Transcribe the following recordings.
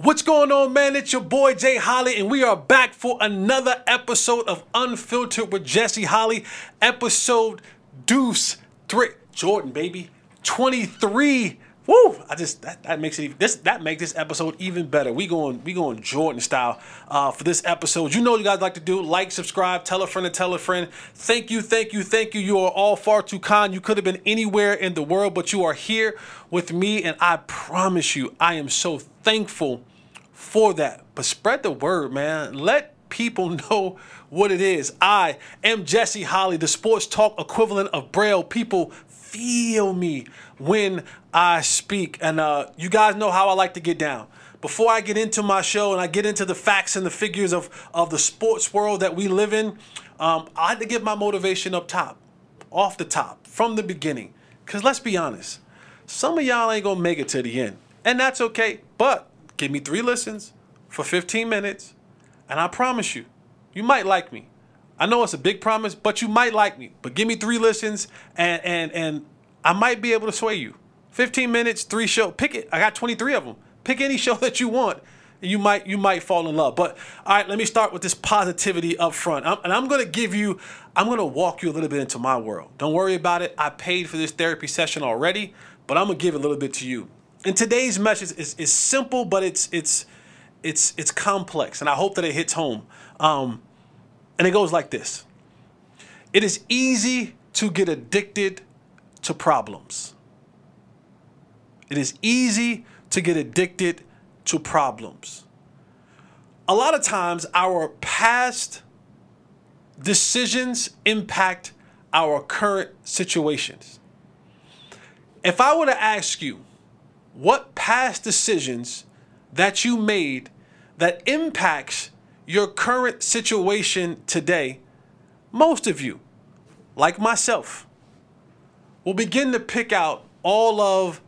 What's going on, man? It's your boy Jay Holly, and we are back for another episode of Unfiltered with Jesse Holly, episode Deuce Three. Jordan, baby, twenty three. Woo! I just that, that makes it even, this that makes this episode even better. We going we going Jordan style uh, for this episode. You know what you guys like to do: like, subscribe, tell a friend, and tell a friend. Thank you, thank you, thank you. You are all far too kind. You could have been anywhere in the world, but you are here with me, and I promise you, I am so thankful for that. But spread the word, man. Let people know what it is. I am Jesse Holly, the sports talk equivalent of Braille. People feel me when I speak. And uh, you guys know how I like to get down. Before I get into my show and I get into the facts and the figures of, of the sports world that we live in, um, I had to get my motivation up top, off the top, from the beginning. Because let's be honest, some of y'all ain't going to make it to the end. And that's okay. But give me three listens for 15 minutes, and I promise you, you might like me. I know it's a big promise, but you might like me. But give me three listens, and and and I might be able to sway you. 15 minutes, three show. Pick it. I got 23 of them. Pick any show that you want. And you might you might fall in love. But all right, let me start with this positivity up front. I'm, and I'm gonna give you, I'm gonna walk you a little bit into my world. Don't worry about it. I paid for this therapy session already, but I'm gonna give a little bit to you. And today's message is, is simple, but it's it's it's it's complex, and I hope that it hits home. Um, and it goes like this: It is easy to get addicted to problems. It is easy to get addicted to problems. A lot of times, our past decisions impact our current situations. If I were to ask you, what past decisions that you made that impacts your current situation today, most of you, like myself, will begin to pick out all of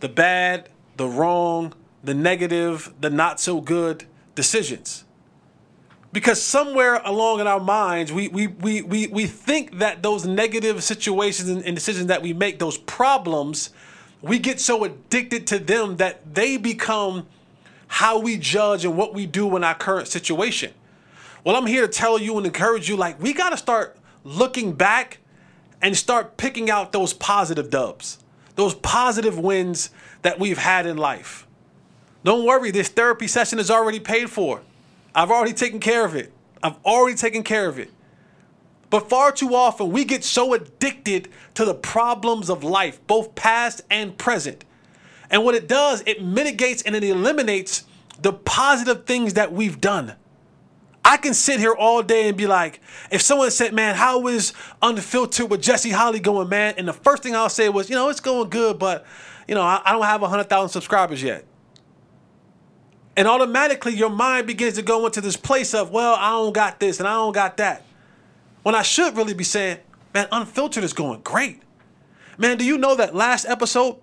the bad, the wrong, the negative, the not so good decisions. Because somewhere along in our minds, we, we, we, we, we think that those negative situations and, and decisions that we make, those problems, we get so addicted to them that they become how we judge and what we do in our current situation. Well, I'm here to tell you and encourage you like, we got to start looking back and start picking out those positive dubs, those positive wins that we've had in life. Don't worry, this therapy session is already paid for. I've already taken care of it. I've already taken care of it. But far too often, we get so addicted to the problems of life, both past and present. And what it does, it mitigates and it eliminates the positive things that we've done. I can sit here all day and be like, if someone said, man, how is Unfiltered with Jesse Holly going, man? And the first thing I'll say was, you know, it's going good, but, you know, I, I don't have 100,000 subscribers yet. And automatically your mind begins to go into this place of, well, I don't got this and I don't got that. When I should really be saying, man, Unfiltered is going great. Man, do you know that last episode,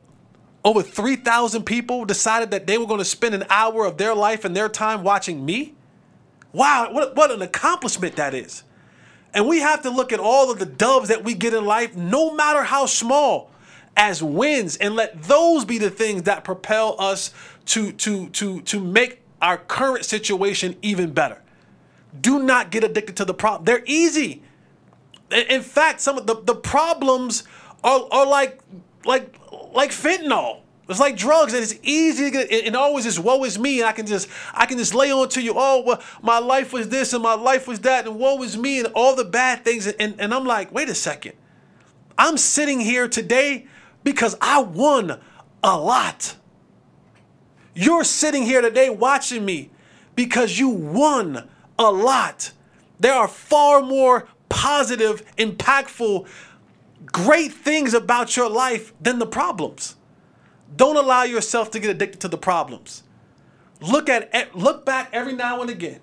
over 3,000 people decided that they were going to spend an hour of their life and their time watching me? Wow, what, what an accomplishment that is. And we have to look at all of the doves that we get in life, no matter how small, as wins and let those be the things that propel us to, to, to, to make our current situation even better. Do not get addicted to the problem. They're easy. In fact, some of the, the problems are, are like like like fentanyl. It's like drugs, and it's easy to get. And always is woe is me, and I can just I can just lay on to you. Oh, well, my life was this, and my life was that, and woe is me, and all the bad things. And and I'm like, wait a second, I'm sitting here today because I won a lot. You're sitting here today watching me because you won a lot. There are far more positive, impactful, great things about your life than the problems. Don't allow yourself to get addicted to the problems. Look at look back every now and again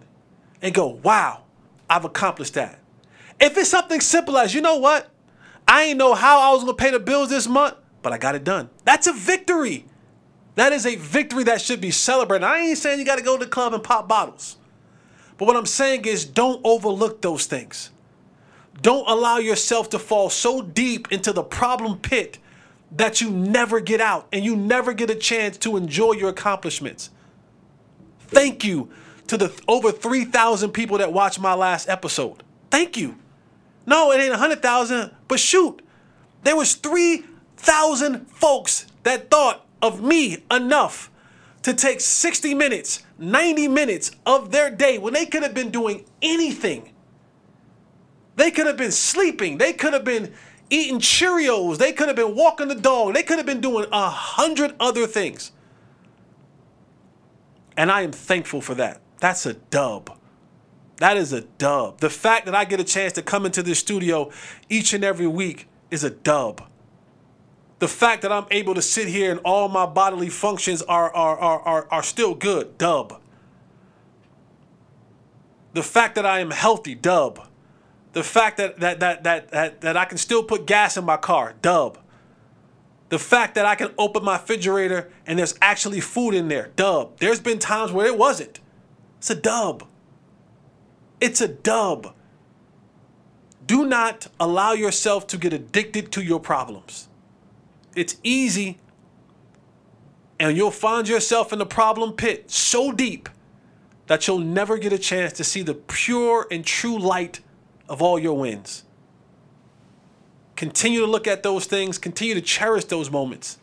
and go, "Wow, I've accomplished that." If it's something simple as, "You know what? I ain't know how I was going to pay the bills this month, but I got it done." That's a victory. That is a victory that should be celebrated. I ain't saying you got to go to the club and pop bottles. But what I'm saying is don't overlook those things. Don't allow yourself to fall so deep into the problem pit that you never get out and you never get a chance to enjoy your accomplishments. Thank you to the over 3,000 people that watched my last episode. Thank you. No, it ain't 100,000, but shoot, there was 3,000 folks that thought of me enough to take 60 minutes, 90 minutes of their day when they could have been doing anything. They could have been sleeping. They could have been eating Cheerios. They could have been walking the dog. They could have been doing a hundred other things. And I am thankful for that. That's a dub. That is a dub. The fact that I get a chance to come into this studio each and every week is a dub. The fact that I'm able to sit here and all my bodily functions are, are, are, are, are still good, dub. The fact that I am healthy, dub. The fact that, that, that, that, that, that I can still put gas in my car, dub. The fact that I can open my refrigerator and there's actually food in there, dub. There's been times where it wasn't. It's a dub. It's a dub. Do not allow yourself to get addicted to your problems. It's easy, and you'll find yourself in the problem pit so deep that you'll never get a chance to see the pure and true light of all your wins. Continue to look at those things, continue to cherish those moments,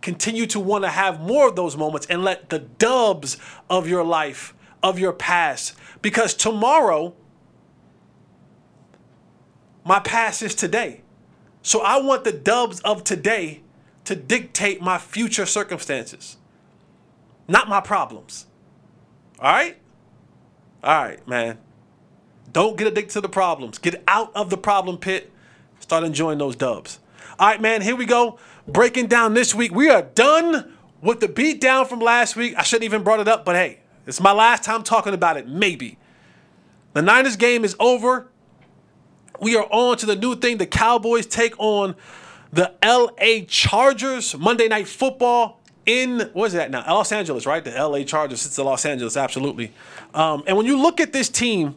continue to want to have more of those moments, and let the dubs of your life of your past. Because tomorrow, my past is today. So I want the dubs of today to dictate my future circumstances, not my problems. All right? All right, man. Don't get addicted to the problems. Get out of the problem pit. Start enjoying those dubs. All right, man, here we go. Breaking down this week. We are done with the beat down from last week. I shouldn't even brought it up, but hey, it's my last time talking about it, maybe. The Niners game is over. We are on to the new thing. The Cowboys take on the LA Chargers Monday Night Football in what is that now? Los Angeles, right? The LA Chargers. It's the Los Angeles, absolutely. Um, and when you look at this team,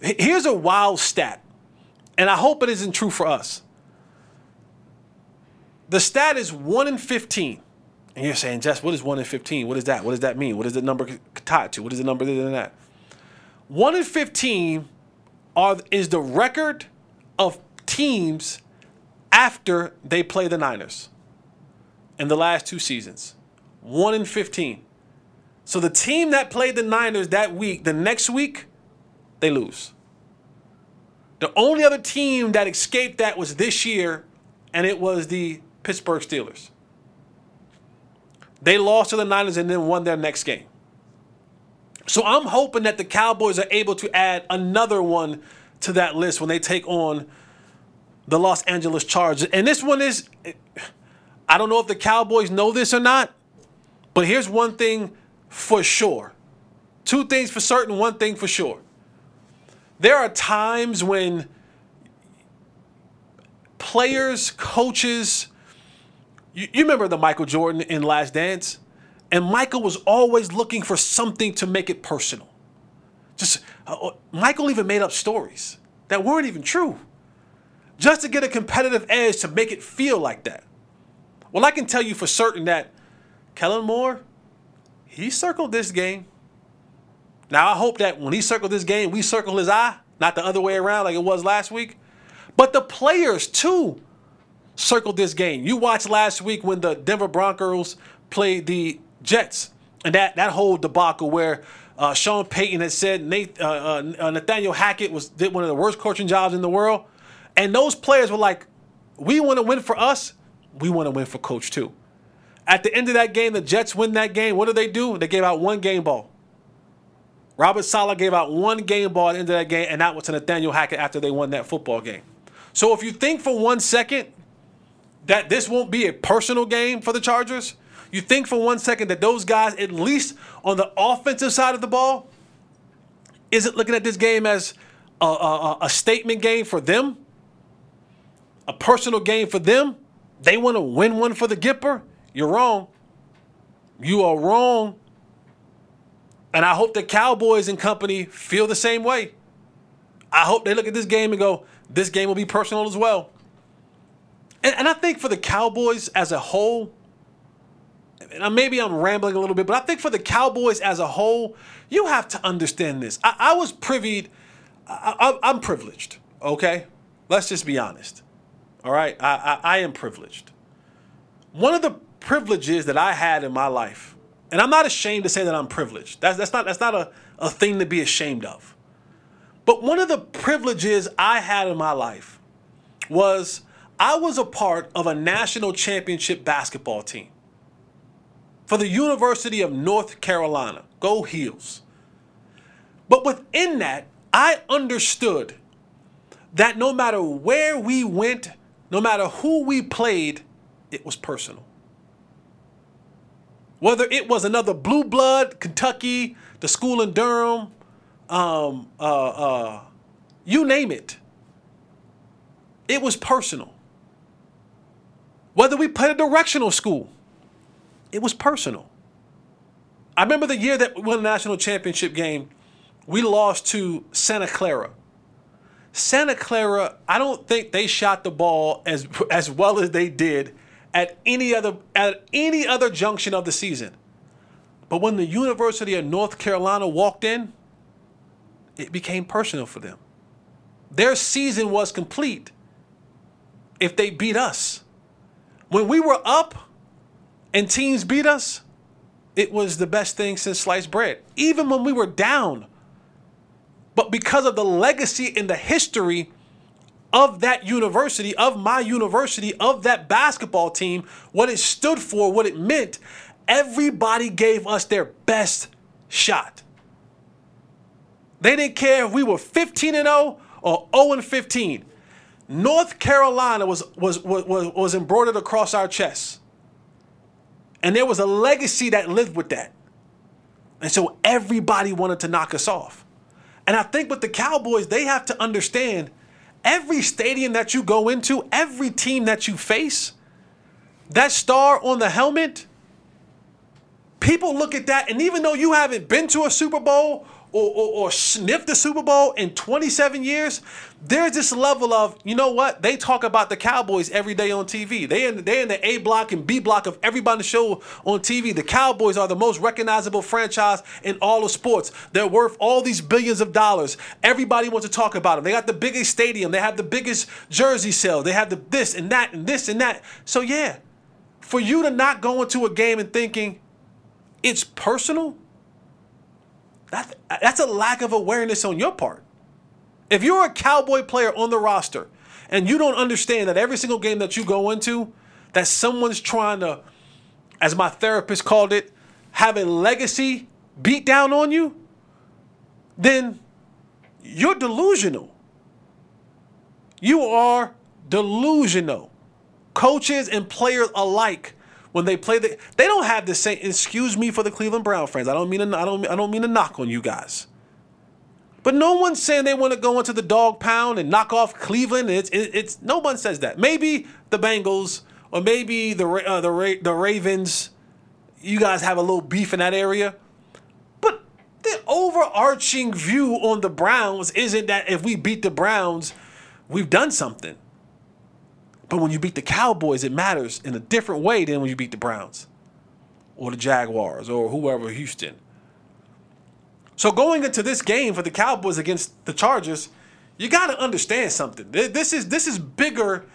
here's a wild stat, and I hope it isn't true for us. The stat is one in fifteen. And you're saying, Jess, what is 1 in 15? What is that? What does that mean? What is the number tied to? What is the number than that? 1 in 15 are, is the record of teams after they play the Niners in the last two seasons. 1 in 15. So the team that played the Niners that week, the next week, they lose. The only other team that escaped that was this year, and it was the Pittsburgh Steelers. They lost to the Niners and then won their next game. So I'm hoping that the Cowboys are able to add another one to that list when they take on the Los Angeles Chargers. And this one is, I don't know if the Cowboys know this or not, but here's one thing for sure. Two things for certain, one thing for sure. There are times when players, coaches, you, you remember the Michael Jordan in Last Dance? And Michael was always looking for something to make it personal. Just uh, uh, Michael even made up stories that weren't even true, just to get a competitive edge to make it feel like that. Well, I can tell you for certain that Kellen Moore, he circled this game. Now I hope that when he circled this game, we circle his eye, not the other way around like it was last week. But the players too circled this game. You watched last week when the Denver Broncos played the Jets, and that that whole debacle where uh, Sean Payton had said Nate, uh, uh, Nathaniel Hackett was did one of the worst coaching jobs in the world, and those players were like, "We want to win for us. We want to win for Coach too." At the end of that game, the Jets win that game. What did they do? They gave out one game ball. Robert Saleh gave out one game ball at the end of that game, and that was to Nathaniel Hackett after they won that football game. So if you think for one second that this won't be a personal game for the Chargers? You think for one second that those guys, at least on the offensive side of the ball, isn't looking at this game as a, a, a statement game for them? A personal game for them? They want to win one for the Gipper? You're wrong. You are wrong. And I hope the Cowboys and company feel the same way. I hope they look at this game and go, this game will be personal as well. And, and I think for the Cowboys as a whole, and maybe I'm rambling a little bit, but I think for the Cowboys as a whole, you have to understand this. I, I was privy, I, am privileged, okay? Let's just be honest. All right? I, I, I am privileged. One of the privileges that I had in my life, and I'm not ashamed to say that I'm privileged. That's, that's not, that's not a, a thing to be ashamed of. But one of the privileges I had in my life was I was a part of a national championship basketball team for the University of North Carolina. Go Heels. But within that, I understood that no matter where we went, no matter who we played, it was personal. Whether it was another blue blood, Kentucky, the school in Durham, um, uh, uh, you name it, it was personal. Whether we played a directional school, it was personal. I remember the year that we won the national championship game, we lost to Santa Clara. Santa Clara, I don't think they shot the ball as as well as they did at any other at any other junction of the season. But when the University of North Carolina walked in, it became personal for them. Their season was complete if they beat us. When we were up and teams beat us, it was the best thing since sliced bread. Even when we were down. But because of the legacy and the history of that university, of my university, of that basketball team, what it stood for, what it meant, everybody gave us their best shot. They didn't care if we were 15 and 0 or 0 and 15. North Carolina was, was, was, was embroidered across our chests. And there was a legacy that lived with that. And so everybody wanted to knock us off. And I think with the Cowboys, they have to understand every stadium that you go into, every team that you face, that star on the helmet, people look at that, and even though you haven't been to a Super Bowl or, or, or sniffed the Super Bowl in 27 years, there's this level of, you know what? They talk about the Cowboys every day on TV. They in, they in the A block and B block of everybody show on TV. The Cowboys are the most recognizable franchise in all of sports. They're worth all these billions of dollars. Everybody wants to talk about them. They got the biggest stadium. They have the biggest jersey sale. They have the this and that and this and that. So yeah, for you to not go into a game and thinking it's personal, that, that's a lack of awareness on your part. If you're a cowboy player on the roster and you don't understand that every single game that you go into, that someone's trying to, as my therapist called it, have a legacy beat down on you, then you're delusional. You are delusional. Coaches and players alike when they play the they don't have the same excuse me for the Cleveland Brown fans. I don't mean to, I don't I don't mean to knock on you guys. But no one's saying they want to go into the dog pound and knock off Cleveland. It's it, it's no one says that. Maybe the Bengals or maybe the uh, the the Ravens. You guys have a little beef in that area. But the overarching view on the Browns isn't that if we beat the Browns, we've done something. But when you beat the Cowboys, it matters in a different way than when you beat the Browns or the Jaguars or whoever, Houston. So going into this game for the Cowboys against the Chargers, you got to understand something. This is this is bigger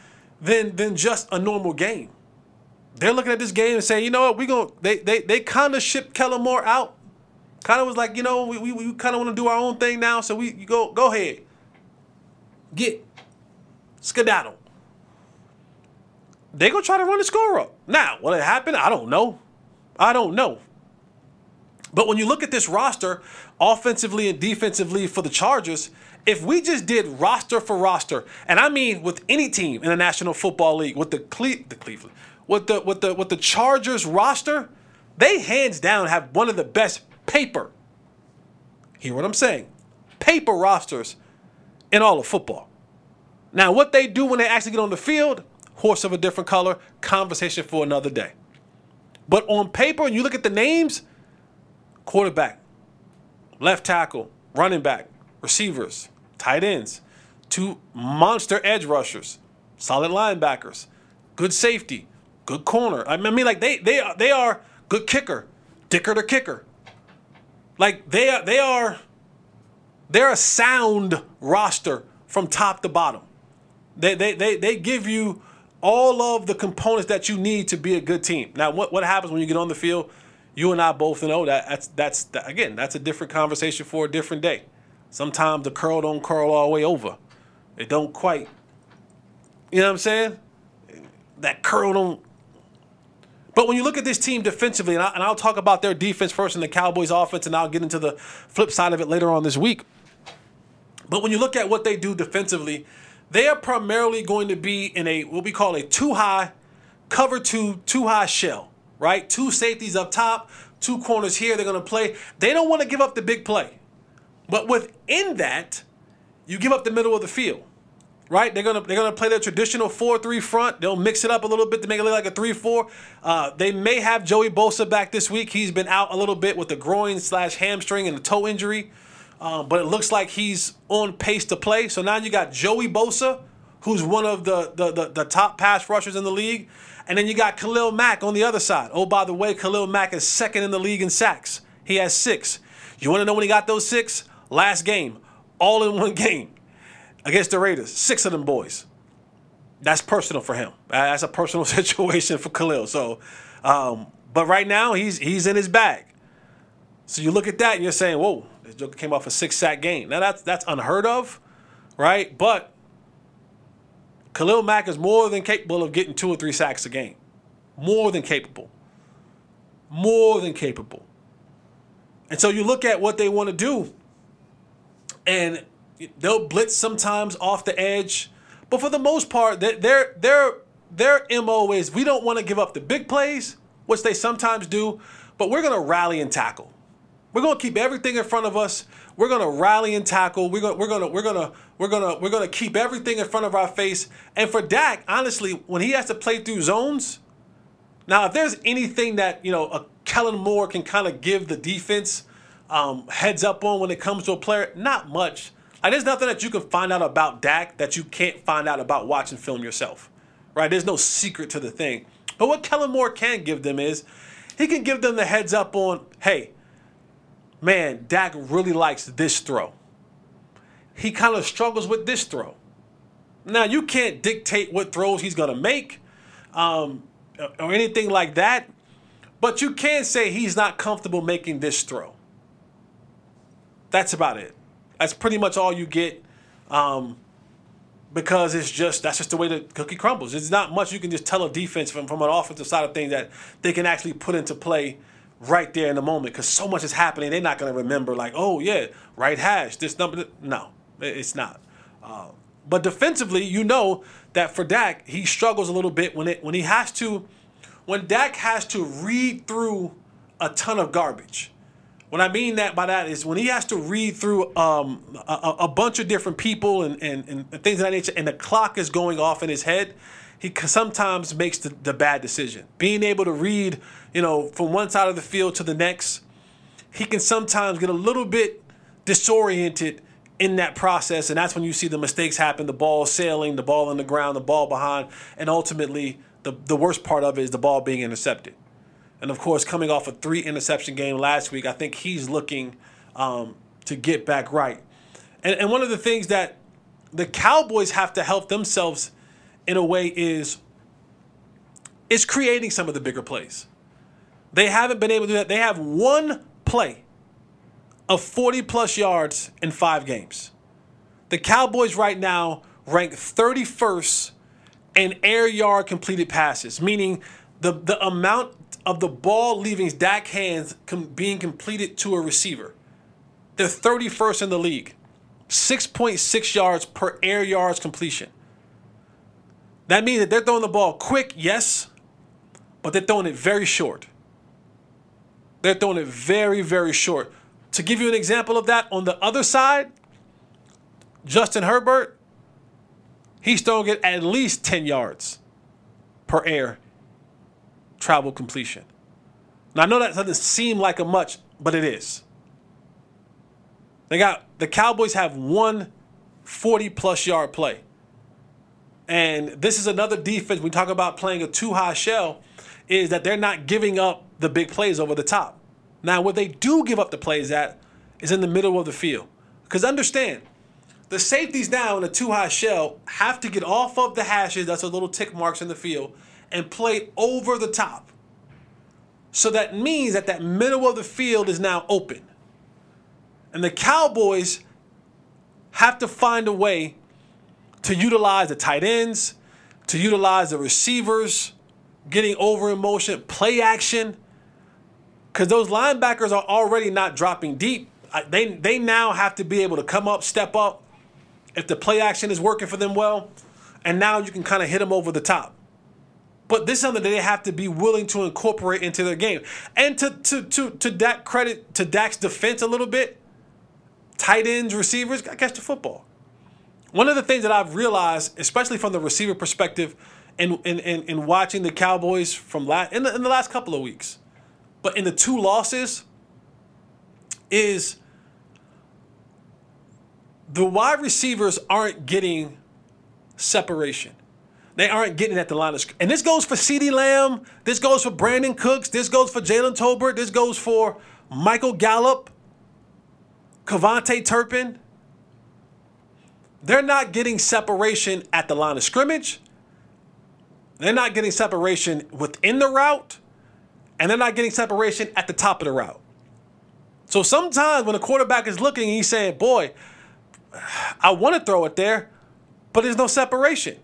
than than just a normal game. They're looking at this game and saying, you know what, we going they they they kind of shipped Kellen Moore out. Kind of was like, you know, we, we, we kind of want to do our own thing now, so we you go go ahead. Get skedaddle they gonna try to run the score up. Now, will it happen? I don't know. I don't know. But when you look at this roster, offensively and defensively for the Chargers, if we just did roster for roster, and I mean with any team in the National Football League, with the Cle- the Cleveland, with the with the with the Chargers roster, they hands down have one of the best paper. Hear what I'm saying? Paper rosters in all of football. Now, what they do when they actually get on the field, horse of a different color, conversation for another day. But on paper, and you look at the names quarterback, left tackle, running back, receivers, tight ends, two monster edge rushers, solid linebackers, good safety, good corner. I mean, like they they are, they are good kicker, Dicker to kicker. Like they are, they are, they're a sound roster from top to bottom. They, they, they, they give you all of the components that you need to be a good team. Now, what, what happens when you get on the field? You and I both know that that's that's again that's a different conversation for a different day. Sometimes the curl don't curl all the way over. It don't quite. You know what I'm saying? That curl don't. But when you look at this team defensively, and, I, will talk about their defense first and the Cowboys' offense, and I'll get into the flip side of it later on this week. But when you look at what they do defensively, they are primarily going to be in a what we call a two high, cover two, two high shell, right? Two safeties up top, two corners here. They're going to play. They don't want to give up the big play. But within that, you give up the middle of the field, right? They're gonna they're gonna play their traditional four three front. They'll mix it up a little bit to make it look like a three four. Uh, they may have Joey Bosa back this week. He's been out a little bit with the groin slash hamstring and the toe injury, um, but it looks like he's on pace to play. So now you got Joey Bosa, who's one of the the, the, the top pass rushers in the league. And then you got Khalil Mack on the other side. Oh, by the way, Khalil Mack is second in the league in sacks. He has six. You want to know when he got those six? last game, all in one game against the Raiders. Six of them boys. That's personal for him. That's a personal situation for Khalil. So, um, but right now he's he's in his bag. So you look at that and you're saying, "Whoa, this Joker came off a six sack game." Now that's that's unheard of, right? But Khalil Mack is more than capable of getting two or three sacks a game. More than capable. More than capable. And so you look at what they want to do and they'll blitz sometimes off the edge, but for the most part, their their their mo is we don't want to give up the big plays, which they sometimes do, but we're gonna rally and tackle. We're gonna keep everything in front of us. We're gonna rally and tackle. We're gonna we're gonna we're gonna we're gonna we're gonna keep everything in front of our face. And for Dak, honestly, when he has to play through zones, now if there's anything that you know a Kellen Moore can kind of give the defense um, heads up on when it comes to a player? Not much. Like there's nothing that you can find out about Dak that you can't find out about watching film yourself. Right? There's no secret to the thing. But what Kellen Moore can give them is he can give them the heads up on, hey, man, Dak really likes this throw. He kind of struggles with this throw. Now you can't dictate what throws he's gonna make, um, or anything like that, but you can say he's not comfortable making this throw. That's about it. That's pretty much all you get. Um, because it's just that's just the way the cookie crumbles. It's not much you can just tell a defense from, from an offensive side of things that they can actually put into play right there in the moment because so much is happening. They're not going to remember like, oh yeah, right hash this number. No, it's not. Uh, but defensively, you know that for Dak, he struggles a little bit when it when he has to when Dak has to read through a ton of garbage. What I mean that by that is when he has to read through um, a, a, bunch of different people and, and, and things of that nature, and the clock is going off in his head, he sometimes makes the, the bad decision. Being able to read, you know, from one side of the field to the next, he can sometimes get a little bit disoriented in that process, and that's when you see the mistakes happen: the ball sailing, the ball on the ground, the ball behind, and ultimately the the worst part of it is the ball being intercepted. And of course, coming off a three interception game last week, I think he's looking um, to get back right. And, and one of the things that the Cowboys have to help themselves in a way is is creating some of the bigger plays. They haven't been able to do that. They have one play of 40 plus yards in five games. The Cowboys right now rank 31st in air yard completed passes, meaning the, the amount of the ball leaving Dak hands com- being completed to a receiver. They're 31st in the league. 6.6 yards per air yards completion. That means that they're throwing the ball quick, yes, but they're throwing it very short. They're throwing it very, very short. To give you an example of that, on the other side, Justin Herbert, he's throwing it at least 10 yards per air travel completion. Now I know that doesn't seem like a much, but it is. They got the Cowboys have one 40 plus yard play. And this is another defense. We talk about playing a too high shell. is that they're not giving up the big plays over the top. Now, where they do give up the plays at is in the middle of the field. Because understand, the safeties now in a two high shell have to get off of the hashes, that's those little tick marks in the field, and play over the top. So that means that that middle of the field is now open. And the Cowboys have to find a way to utilize the tight ends, to utilize the receivers, getting over in motion, play action. Because those linebackers are already not dropping deep. They, they now have to be able to come up, step up, if the play action is working for them well. And now you can kind of hit them over the top. But this is something that they have to be willing to incorporate into their game. And to to to to Dak credit to Dak's defense a little bit, tight ends, receivers, got catch the football. One of the things that I've realized, especially from the receiver perspective, in in, in, in watching the Cowboys from last in the, in the last couple of weeks, but in the two losses, is the wide receivers aren't getting separation. They aren't getting at the line of scrimmage. And this goes for CeeDee Lamb. This goes for Brandin Cooks. This goes for Jalen Tolbert. This goes for Michael Gallup, KaVontae Turpin. They're not getting separation at the line of scrimmage. They're not getting separation within the route. And they're not getting separation at the top of the route. So sometimes when a quarterback is looking, and he's saying, Boy, I want to throw it there, but there's no separation.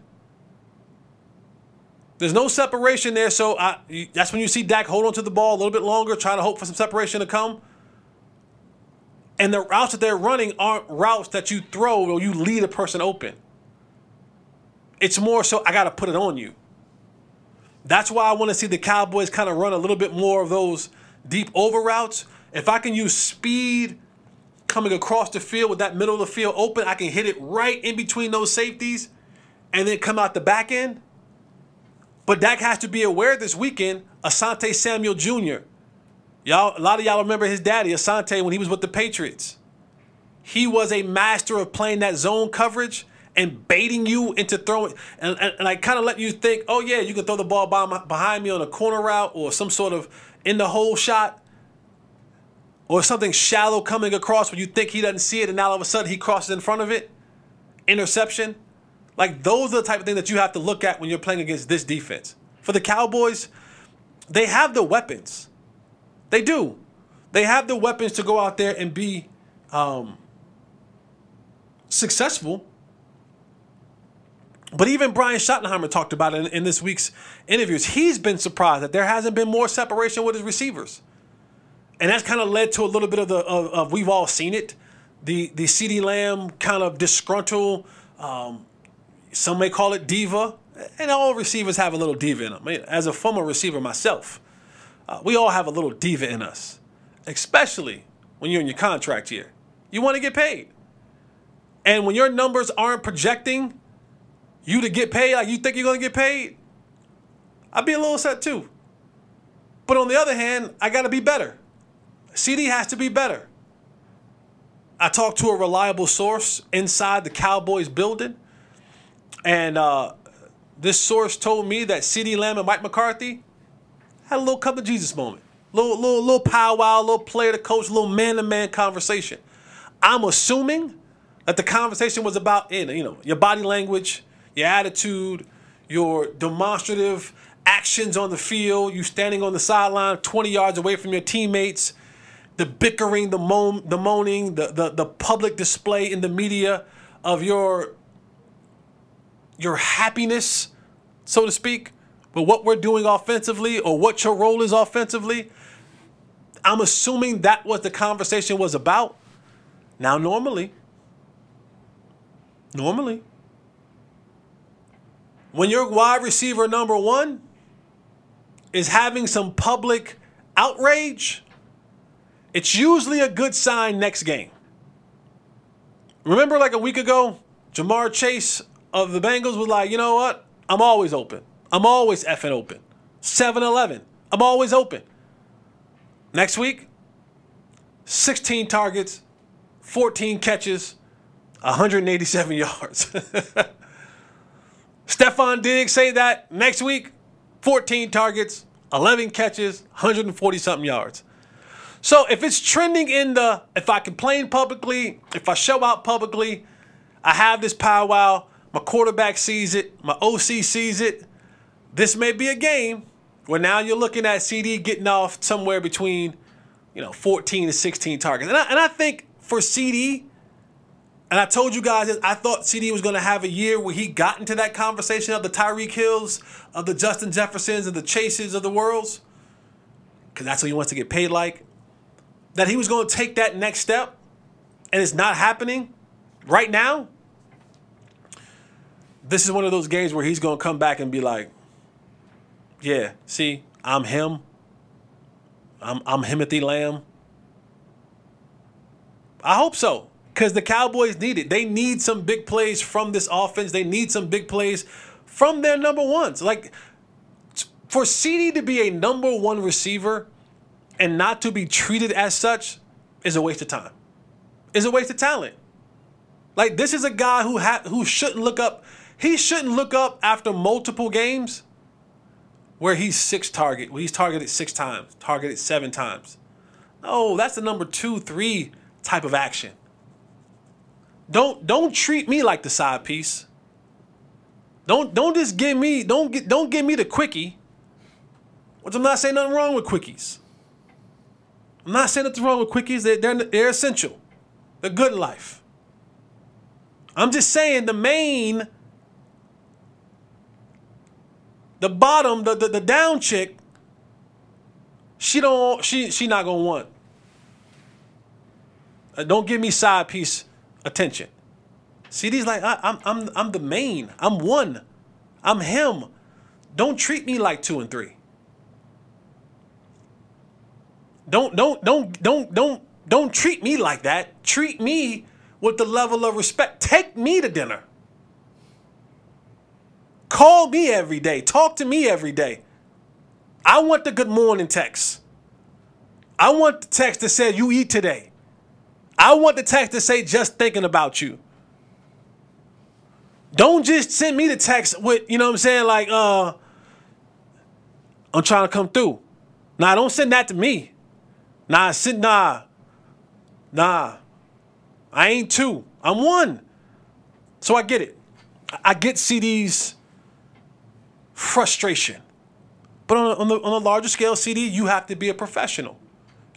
There's no separation there, so I, that's when you see Dak hold on to the ball a little bit longer, trying to hope for some separation to come. And the routes that they're running aren't routes that you throw or you lead a person open. It's more so I got to put it on you. That's why I want to see the Cowboys kind of run a little bit more of those deep over routes. If I can use speed coming across the field with that middle of the field open, I can hit it right in between those safeties and then come out the back end but Dak has to be aware this weekend, Asante Samuel Jr. Y'all, a lot of y'all remember his daddy, Asante, when he was with the Patriots. He was a master of playing that zone coverage and baiting you into throwing. And, and, and I kind of let you think, oh, yeah, you can throw the ball by, behind me on a corner route or some sort of in the hole shot or something shallow coming across where you think he doesn't see it and now all of a sudden he crosses in front of it. Interception. Like those are the type of thing that you have to look at when you're playing against this defense. For the Cowboys, they have the weapons. They do. They have the weapons to go out there and be um, successful. But even Brian Schottenheimer talked about it in, in, this week's interviews. He's been surprised that there hasn't been more separation with his receivers, and that's kind of led to a little bit of the of, of we've all seen it, the the CeeDee Lamb kind of disgruntled, um, some may call it diva, and all receivers have a little diva in them. As a former receiver myself, uh, we all have a little diva in us, especially when you're in your contract year. You want to get paid. And when your numbers aren't projecting you to get paid like you think you're to get paid, I'd be a little upset too. But on the other hand, I got to be better. CeeDee has to be better. I talked to a reliable source inside the Cowboys building and uh, this source told me that CeeDee Lamb and Mike McCarthy had a little cup of Jesus moment. Little, little, little powwow, little player to coach, little man to man conversation. I'm assuming that the conversation was about in, you know your body language, your attitude, your demonstrative actions on the field, you standing on the sideline 20 yards away from your teammates, the bickering, the moan, the moaning, the, the, the public display in the media of your your happiness, so to speak, with what we're doing offensively or what your role is offensively. I'm assuming that what the conversation was about. Now, normally, normally, when your wide receiver number one is having some public outrage, it's usually a good sign next game. Remember, like a week ago, Ja'Marr Chase of the Bengals was like, you know what? I'm always open. I'm always effing open. 7 Eleven. I'm always open. Next week, 16 targets, 14 catches, 187 yards. Stefon Diggs say that next week, 14 targets, 11 catches, 140 something yards. So if it's trending in the, if I complain publicly, if I show out publicly, I have this powwow, my quarterback sees it, my OC sees it, this may be a game where now you're looking at CeeDee getting off somewhere between, you know, 14 to 16 targets. And I, and I think for CeeDee, and I told you guys I thought CeeDee was going to have a year where he got into that conversation of the Tyreek Hills, of the Justin Jeffersons, of the Chases of the worlds, because that's what he wants to get paid like. That he was going to take that next step, and it's not happening right now. This is one of those games where he's going to come back and be like, yeah, see, I'm him. I'm I'm Timothy Lamb. I hope so. Because the Cowboys need it. They need some big plays from this offense. They need some big plays from their number ones. Like for CeeDee to be a number one receiver and not to be treated as such is a waste of time. Is a waste of talent. Like this is a guy who ha- who shouldn't look up. He shouldn't look up after multiple games where he's six target, where he's targeted six times, targeted seven times. Oh, that's the number two, three type of action. Don't don't treat me like the side piece. Don't don't just give me don't get don't give me the quickie. Which I'm not saying nothing wrong with quickies. I'm not saying nothing wrong with quickies. They're, they're, they're essential. They're good life. I'm just saying the main the bottom, the, the, the down chick, she don't she she not gonna want. Uh, don't give me side piece attention. CeeDee's like I, I'm I'm I'm the main. I'm one. I'm him. Don't treat me like two and three. Don't don't don't don't don't don't treat me like that. Treat me with the level of respect. Take me to dinner. Call me every day. Talk to me every day. I want the good morning text. I want the text that said you eat today. I want the text to say just thinking about you. Don't just send me the text with, you know what I'm saying, like, uh, I'm trying to come through. Nah, don't send that to me. Nah, send nah. Nah. I ain't two. I'm one. So I get it. I get CeeDee's frustration. But on on, the, on a larger scale, CeeDee, you have to be a professional.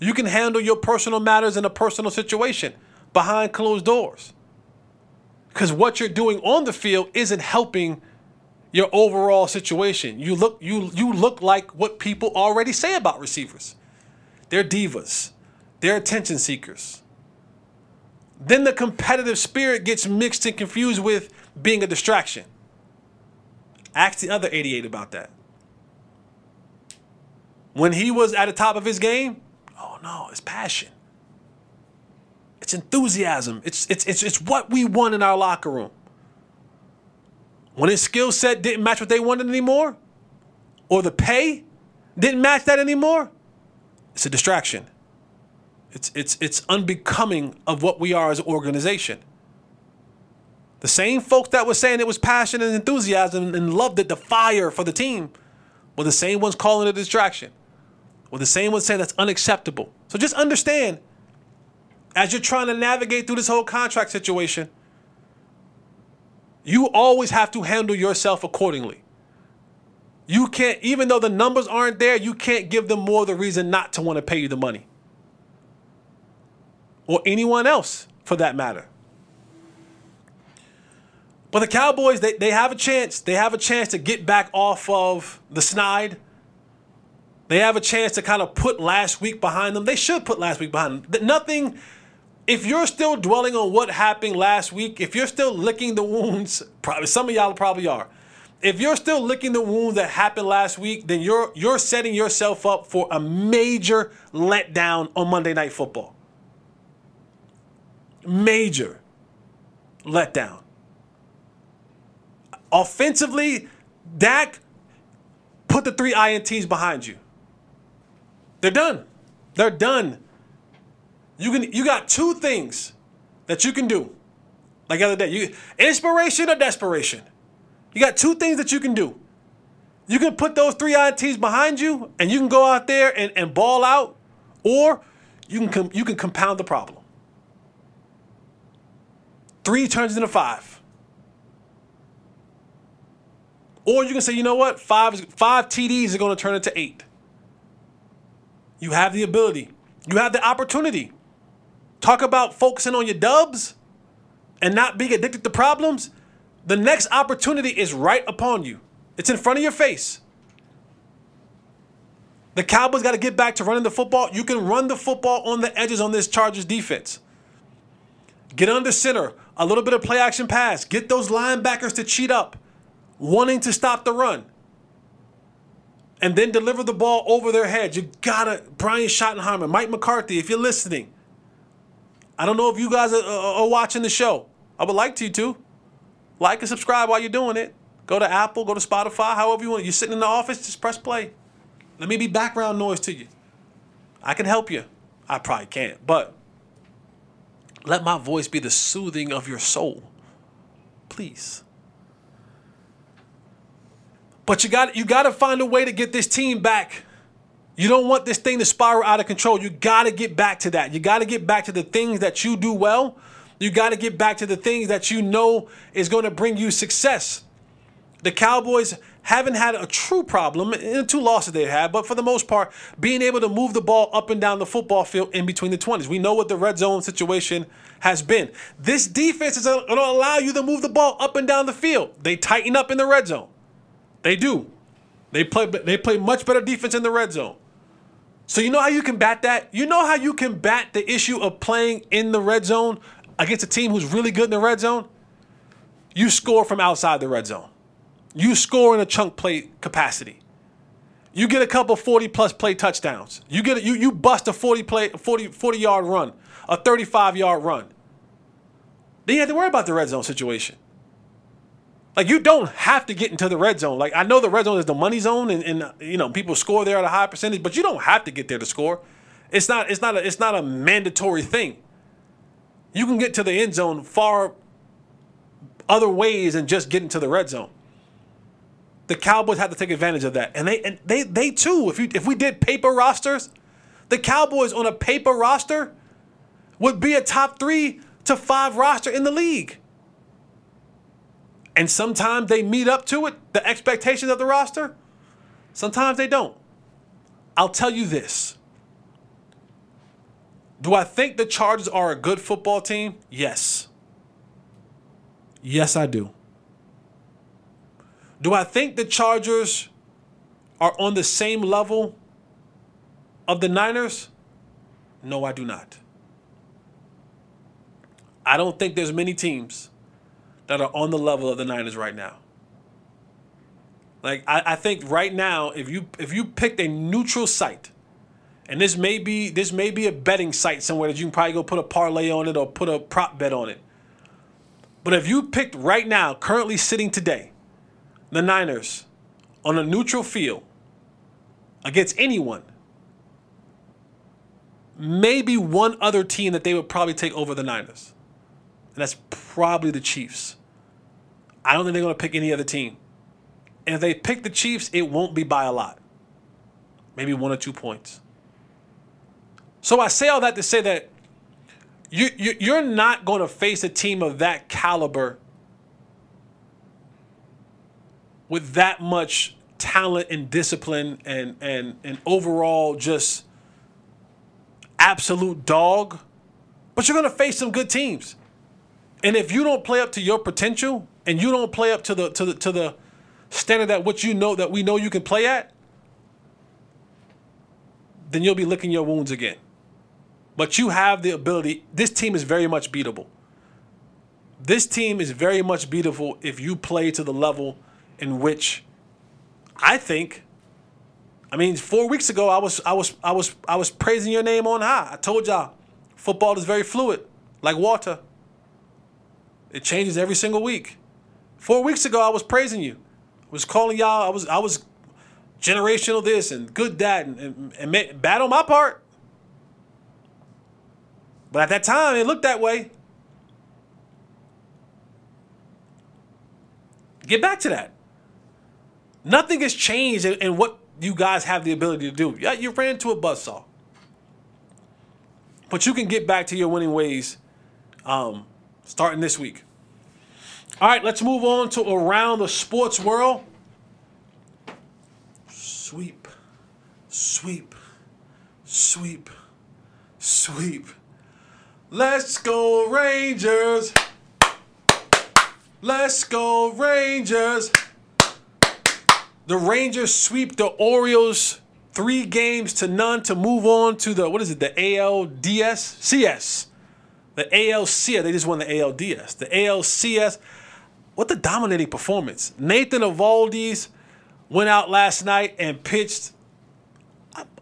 You can handle your personal matters in a personal situation behind closed doors. Because what you're doing on the field isn't helping your overall situation. You look you you look like what people already say about receivers. They're divas. They're attention seekers. Then the competitive spirit gets mixed and confused with being a distraction. Ask the other 88 about that. When he was at the top of his game, oh no, it's passion. It's enthusiasm. It's it's it's it's what we want in our locker room. When his skill set didn't match what they wanted anymore, or the pay didn't match that anymore, it's a distraction. It's it's it's unbecoming of what we are as an organization. The same folks that were saying it was passion and enthusiasm and loved it, the fire for the team, were the same ones calling it a distraction. Were the same would say that's unacceptable. So just understand, as you're trying to navigate through this whole contract situation, you always have to handle yourself accordingly. You can't, even though the numbers aren't there, you can't give them more the reason not to want to pay you the money. Or anyone else for that matter. But the Cowboys, they, they have a chance. They have a chance to get back off of the snide. They have a chance to kind of put last week behind them. They should put last week behind them. Nothing, if you're still dwelling on what happened last week, if you're still licking the wounds, probably some of y'all probably are. If you're still licking the wounds that happened last week, then you're you're setting yourself up for a major letdown on Monday Night Football. Major letdown. Offensively, Dak put the three INTs behind you. They're done. They're done. You can you got two things that you can do. Like the other day, you inspiration or desperation. You got two things that you can do. You can put those three INTs behind you and you can go out there and, and ball out, or you can com- you can compound the problem. Three turns into five. Or you can say, you know what? Five, five TDs are going to turn into eight. You have the ability. You have the opportunity. Talk about focusing on your dubs and not being addicted to problems. The next opportunity is right upon you. It's in front of your face. The Cowboys got to get back to running the football. You can run the football on the edges on this Chargers defense. Get under center, a little bit of play action pass. Get those linebackers to cheat up, wanting to stop the run. And then deliver the ball over their heads. You gotta, Brian Schottenheimer, Mike McCarthy, if you're listening. I don't know if you guys are, are watching the show. I would like to you to Like and subscribe while you're doing it. Go to Apple, go to Spotify, however you want. You're sitting in the office, just press play. Let me be background noise to you. I can help you. I probably can't, but let my voice be the soothing of your soul. Please. But you got you got to find a way to get this team back. You don't want this thing to spiral out of control. You got to get back to that. You got to get back to the things that you do well. You got to get back to the things that you know is going to bring you success. The Cowboys haven't had a true problem in the two losses they had, but for the most part, being able to move the ball up and down the football field in between the 20s. We know what the red zone situation has been. This defense is going to allow you to move the ball up and down the field. They tighten up in the red zone. They do. They play they play much better defense in the red zone. So you know how you can bat that? You know how you can bat the issue of playing in the red zone against a team who's really good in the red zone? You score from outside the red zone. You score in a chunk play capacity. You get a couple 40 plus play touchdowns. You get a, you you bust a 40 play 40 40 yard run, a 35 yard run. Then you have to worry about the red zone situation. Like you don't have to get into the red zone. Like I know the red zone is the money zone, and, and you know people score there at a high percentage, but you don't have to get there to score. It's not it's not a, it's not a mandatory thing. You can get to the end zone far other ways than just getting to the red zone the Cowboys had to take advantage of that. And they and they they too, if you if we did paper rosters, the Cowboys on a paper roster would be a top 3 to 5 roster in the league. And sometimes they meet up to it, the expectations of the roster. Sometimes they don't. I'll tell you this. Do I think the Chargers are a good football team? Yes. Yes, I do. Do I think the Chargers are on the same level of the Niners? No, I do not. I don't think there's many teams that are on the level of the Niners right now. Like I, I think right now, if you if you picked a neutral site, and this may be this may be a betting site somewhere that you can probably go put a parlay on it or put a prop bet on it. But if you picked right now, currently sitting today, the Niners on a neutral field against anyone, maybe one other team that they would probably take over the Niners. And that's probably the Chiefs. I don't think they're going to pick any other team. And if they pick the Chiefs, it won't be by a lot. Maybe one or two points. So I say all that to say that you, you you're not going to face a team of that caliber with that much talent and discipline and and and overall just absolute dog. But you're gonna face some good teams. And if you don't play up to your potential and you don't play up to the to the to the standard that what you know that we know you can play at, then you'll be licking your wounds again. But you have the ability. This team is very much beatable. This team is very much beatable if you play to the level in which I think I mean, four weeks ago I was I was I was I was praising your name on high. I told y'all football is very fluid, like water. It changes every single week. Four weeks ago I was praising you. I was calling y'all, I was I was generational this and good that and, and, and bad on my part. But at that time it looked that way. Get back to that. Nothing has changed in, in what you guys have the ability to do. Yeah, you ran into a buzzsaw. But you can get back to your winning ways um, starting this week. All right, let's move on to around the sports world. Sweep, sweep, sweep, sweep. Let's go, Rangers. Let's go, Rangers. The Rangers sweep the Orioles three games to none to move on to the, what is it, the ALDS? CS. The ALCS. They just won the ALDS. The ALCS. What the dominating performance. Nathan Eovaldi went out last night and pitched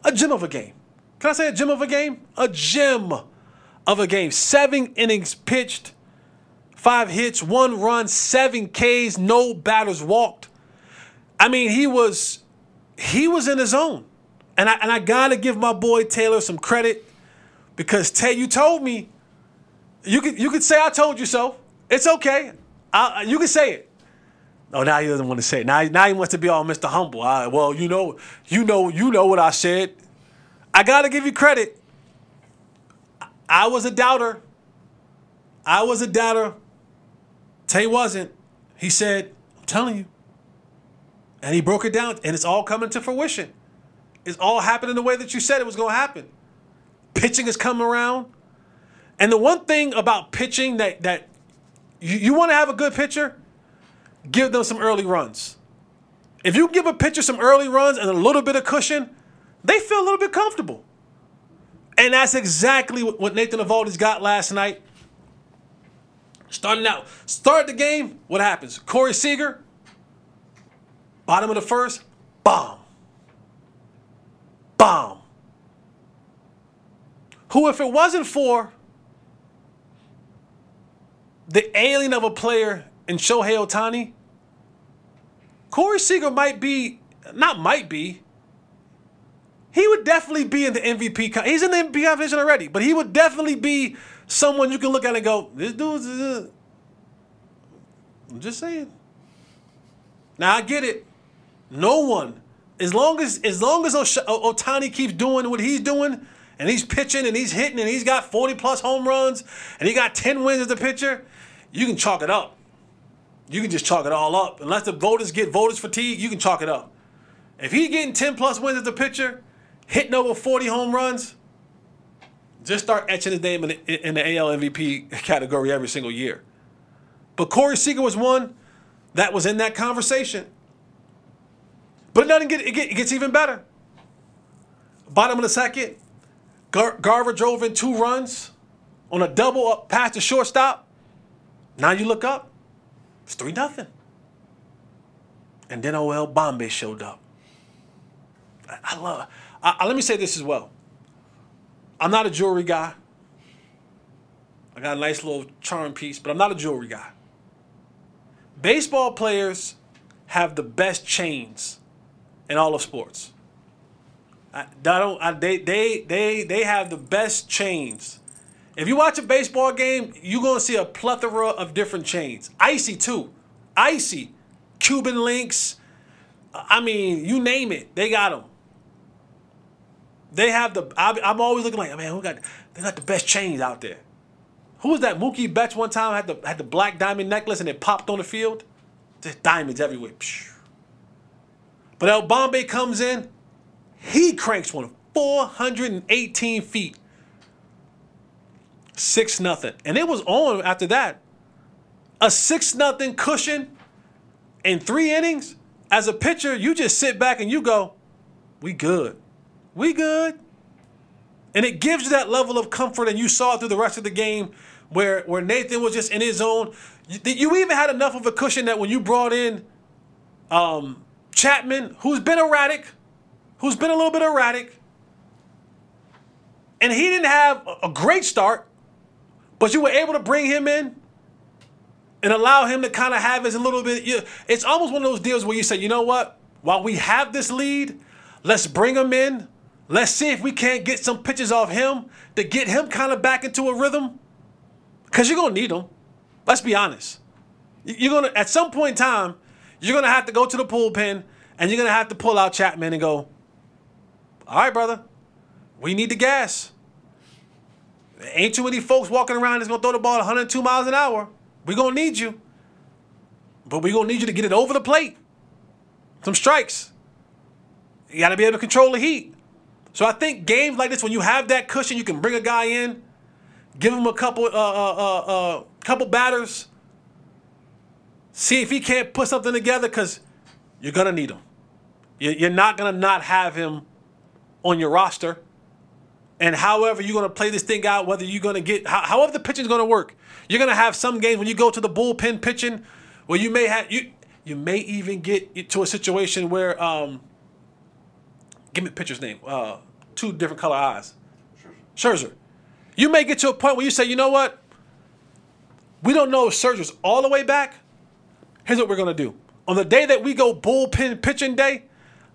a, gem of a game. Can I say a gem of a game? A gem of a game. Seven innings pitched, five hits, one run, seven Ks, no batters walked. I mean, he was he was in his zone. And I and I gotta give my boy Taylor some credit because Tay, you told me you could you could say I told you so. It's okay. I, you can say it. Oh, now he doesn't want to say it. Now, now he wants to be all Mr. Humble. Well, you know, you know, you know what I said. I gotta give you credit. I was a doubter. I was a doubter. Tay wasn't. He said, I'm telling you. And he broke it down, and it's all coming to fruition. It's all happening the way that you said it was to happen. Pitching is coming around. And the one thing about pitching that, that you, you want to have a good pitcher, give them some early runs. If you give a pitcher some early runs and a little bit of cushion, they feel a little bit comfortable. And that's exactly what Nathan Eovaldi's got last night. Starting out, start the game, what happens? Corey Seager, bottom of the first, bomb. Bomb. Who, if it wasn't for the alien of a player in Shohei Ohtani, Corey Seager might be, not might be, he would definitely be in the MVP. He's in the MVP competition already, but he would definitely be someone you can look at and go, this dude's. Uh, I'm just saying. Now I get it. No one, as long as as long as Ohtani keeps doing what he's doing, and he's pitching and he's hitting and he's got 40 plus home runs and he got 10 wins as a pitcher, you can chalk it up. You can just chalk it all up. Unless the voters get voters fatigue, you can chalk it up. If he's getting 10 plus wins as a pitcher, hitting over 40 home runs, just start etching his name in the, in the AL MVP category every single year. But Corey Seager was one that was in that conversation. But it doesn't get it, get, it gets even better. Bottom of the second, Gar- Garver drove in two runs on a double up past the shortstop. Now you look up, it's 3 nothing. And then El Bombi showed up. I, I love I, I, let me say this as well. I'm not a jewelry guy. I got a nice little charm piece, but I'm not a jewelry guy. Baseball players have the best chains in all of sports. I, I don't, I, they, they, they, they have the best chains if you watch a baseball game, you're gonna see a plethora of different chains. Icy too, icy, Cuban links. I mean, you name it, they got them. They have the. I'm always looking like, man, who got? They got the best chains out there. Who was that? Mookie Betts one time had the had the black diamond necklace and it popped on the field. There's diamonds everywhere. But El Bombi comes in, he cranks one 418 feet. Six nothing. And it was on after that. A six nothing cushion in three innings. As a pitcher, you just sit back and you go, we good. We good. And it gives you that level of comfort, and you saw through the rest of the game where, where Nathan was just in his zone. You, you even had enough of a cushion that when you brought in um, Chapman, who's been erratic, who's been a little bit erratic, and he didn't have a great start, but you were able to bring him in and allow him to kind of have his little bit. You, it's almost one of those deals where you say, you know what? While we have this lead, let's bring him in. Let's see if we can't get some pitches off him to get him kind of back into a rhythm. Because you're going to need him. Let's be honest. You're going to, at some point in time, you're going to have to go to the bullpen And you're gonna have to pull out Chapman and go, all right, brother, we need the gas. Ain't too many folks walking around that's gonna throw the ball 102 miles an hour. we gonna need you. But we gonna need you to get it over the plate. Some strikes. You gotta be able to control the heat. So I think games like this, when you have that cushion, you can bring a guy in, give him a couple uh, uh, uh, uh couple batters, see if he can't put something together, because you're gonna need him. You're not gonna not have him on your roster. And however you're gonna play this thing out, whether you're gonna get however the pitching's gonna work, you're gonna have some games when you go to the bullpen pitching, where you may have you you may even get to a situation where um, give me the pitcher's name. Uh, two different color eyes. Scherzer. You may get to a point where you say, you know what? We don't know if Scherzer's all the way back. Here's what we're gonna do. On the day that we go bullpen pitching day,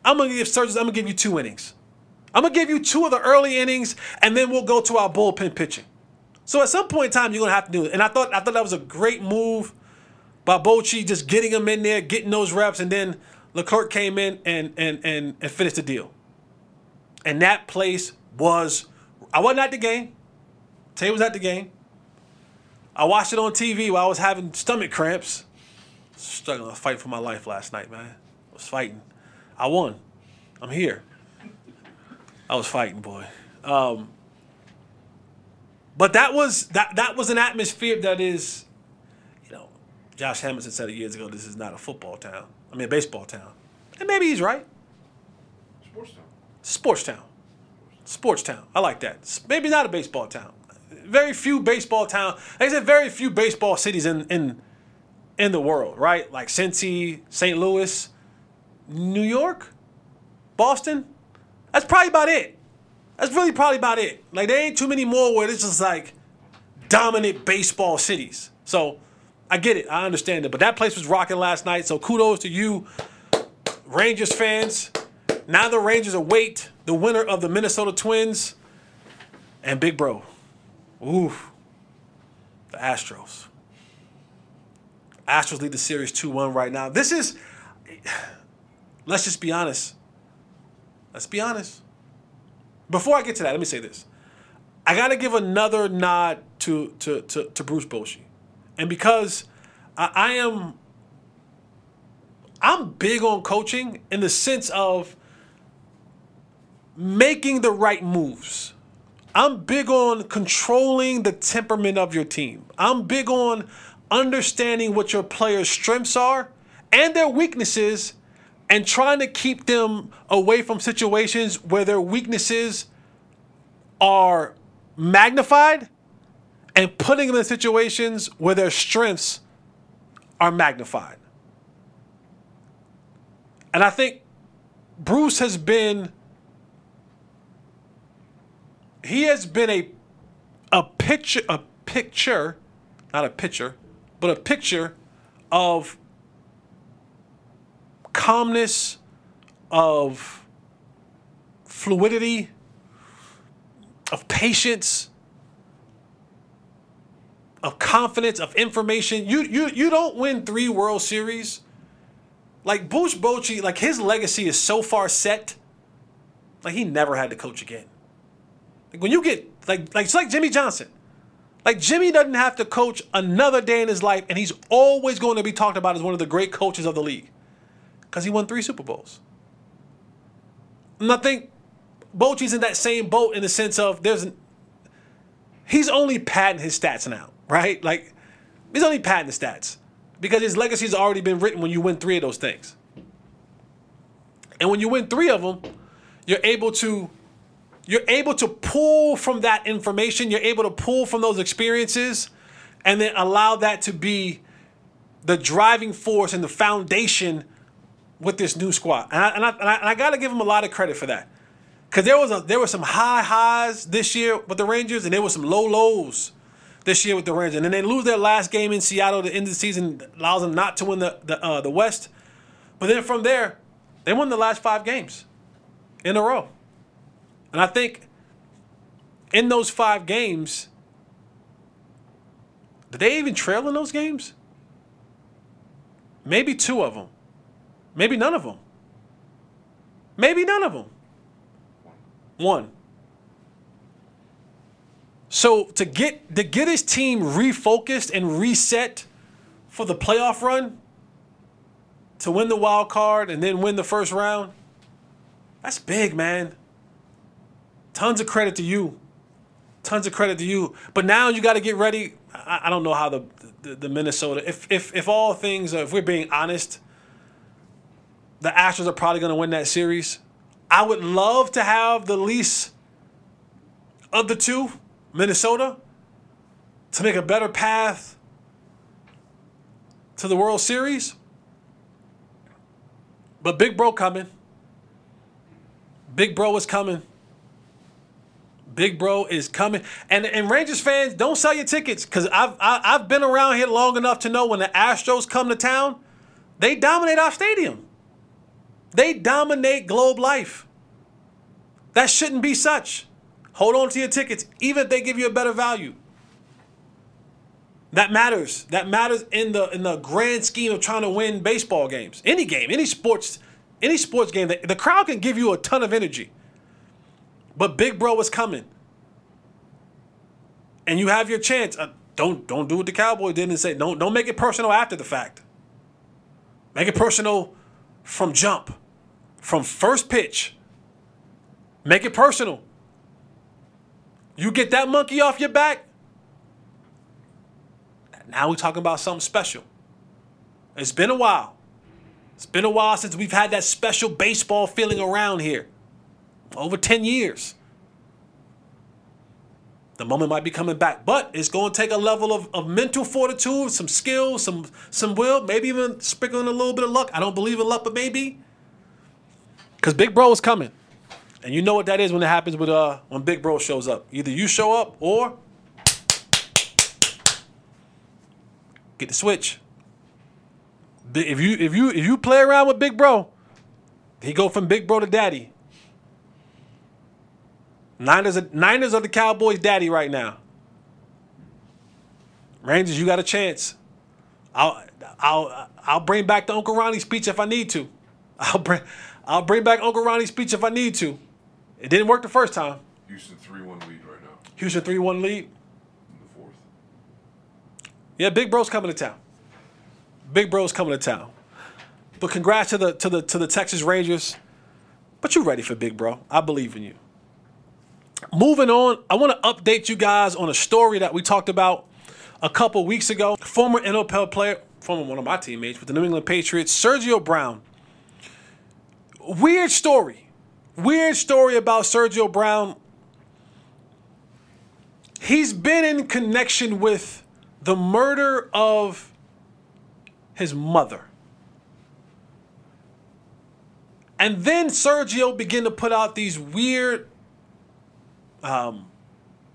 I'm gonna give Scherzer. I'm gonna give you two innings. I'm gonna give you two of the early innings, and then we'll go to our bullpen pitching. So at some point in time, you're gonna have to do it. And I thought I thought that was a great move by Bochy, just getting him in there, getting those reps, and then Leclerc came in and and and, and finished the deal. And that place was I wasn't at the game. Tay was at the game. I watched it on TV while I was having stomach cramps. Struggling to fight for my life last night, man. I was fighting. I won. I'm here. I was fighting, boy. Um, but that was that that was an atmosphere that is, you know, Josh Hamilton said it years ago. This is not a football town. I mean, a baseball town, and maybe he's right. Sports town. Sports town. Sports town. I like that. Maybe not a baseball town. Very few baseball town. Like I said, very few baseball cities in in in the world, right? Like Cincy, St. Louis, New York, Boston. That's probably about it. That's really probably about it. Like there ain't too many more where it's just like dominant baseball cities. So I get it. I understand it. But that place was rocking last night. So kudos to you, Rangers fans. Now the Rangers await the winner of the Minnesota Twins and Big Bro. Ooh. The Astros. Astros lead the series 2-1 right now. This is let's just be honest. Let's be honest. Before I get to that, let me say this. I got to give another nod to, to, to, to Bruce Bochy. And because I, I am I'm big on coaching in the sense of making the right moves. I'm big on controlling the temperament of your team. I'm big on understanding what your players' strengths are and their weaknesses and trying to keep them away from situations where their weaknesses are magnified and putting them in situations where their strengths are magnified. And I think Bruce has been he has been a a picture a picture not a picture but a picture of calmness, of fluidity, of patience, of confidence, of information. You you you don't win three World Series. Like Bruce Bochy, like his legacy is so far set. Like he never had to coach again. Like when you get like like it's like Jimmy Johnson. Like Jimmy doesn't have to coach another day in his life, and he's always going to be talked about as one of the great coaches of the league because he won three Super Bowls. And I think Bochy's in that same boat in the sense of there's an, he's only padding his stats now, right? Like he's only padding the stats because his legacy's already been written when you win three of those things. And when you win three of them, you're able to you're able to pull from that information, you're able to pull from those experiences and then allow that to be the driving force and the foundation with this new squad, and I, and I, and I, I got to give him a lot of credit for that, because there was there were some high highs this year with the Rangers, and there were some low lows this year with the Rangers, and then they lose their last game in Seattle. The end of the season allows them not to win the the uh, the West, but then from there, they won the last five games in a row, and I think in those five games, did they even trail in those games? Maybe two of them. Maybe none of them. Maybe none of them. One. So to get to get his team refocused and reset for the playoff run, to win the wild card and then win the first round, that's big, man. Tons of credit to you. Tons of credit to you. But now you got to get ready. I, I, don't know how the, the, the Minnesota. If if if all things, if we're being honest, the Astros are probably going to win that series. I would love to have the least of the two, Minnesota, to make a better path to the World Series. But Big Bro coming. Big Bro is coming. Big Bro is coming. And and Rangers fans, don't sell your tickets because I've I, have i have been around here long enough to know when the Astros come to town, they dominate our stadium. They dominate Globe Life. That shouldn't be such. Hold on to your tickets, even if they give you a better value. That matters. That matters in the in the grand scheme of trying to win baseball games. Any game, any sports, any sports game. The, the crowd can give you a ton of energy. But Big Bro is coming. And you have your chance. Uh, don't don't do what the Cowboy did and say don't don't make it personal after the fact. Make it personal from jump from first pitch. Make it personal. You get that monkey off your back. Now we're talking about something special. It's been a while. It's been a while since we've had that special baseball feeling around here. Over 10 years. The moment might be coming back, but it's going to take a level of, of mental fortitude, some skill, some some will, maybe even sprinkling a little bit of luck. I don't believe in luck, but maybe. Because Big Bro is coming. And you know what that is when it happens with uh when Big Bro shows up. Either you show up or get the switch. If you if you if you play around with Big Bro, he go from Big Bro to Daddy. Niners are, Niners are the Cowboys' daddy right now. Rangers, you got a chance. I'll I'll I'll bring back the Uncle Ronnie speech if I need to. I'll bring I'll bring back Uncle Ronnie's speech if I need to. It didn't work the first time. Houston 3 1 lead right now. Houston 3 1 lead. In the fourth. Yeah, Big Bro's coming to town. Big Bro's coming to town. But congrats to the to the to the Texas Rangers. But you're ready for Big Bro. I believe in you. Moving on, I want to update you guys on a story that we talked about a couple weeks ago. Former NFL player, former one of my teammates with the New England Patriots, Sergio Brown Weird story. Weird story about Sergio Brown. He's been in connection with the murder of his mother. And then Sergio began to put out these weird um,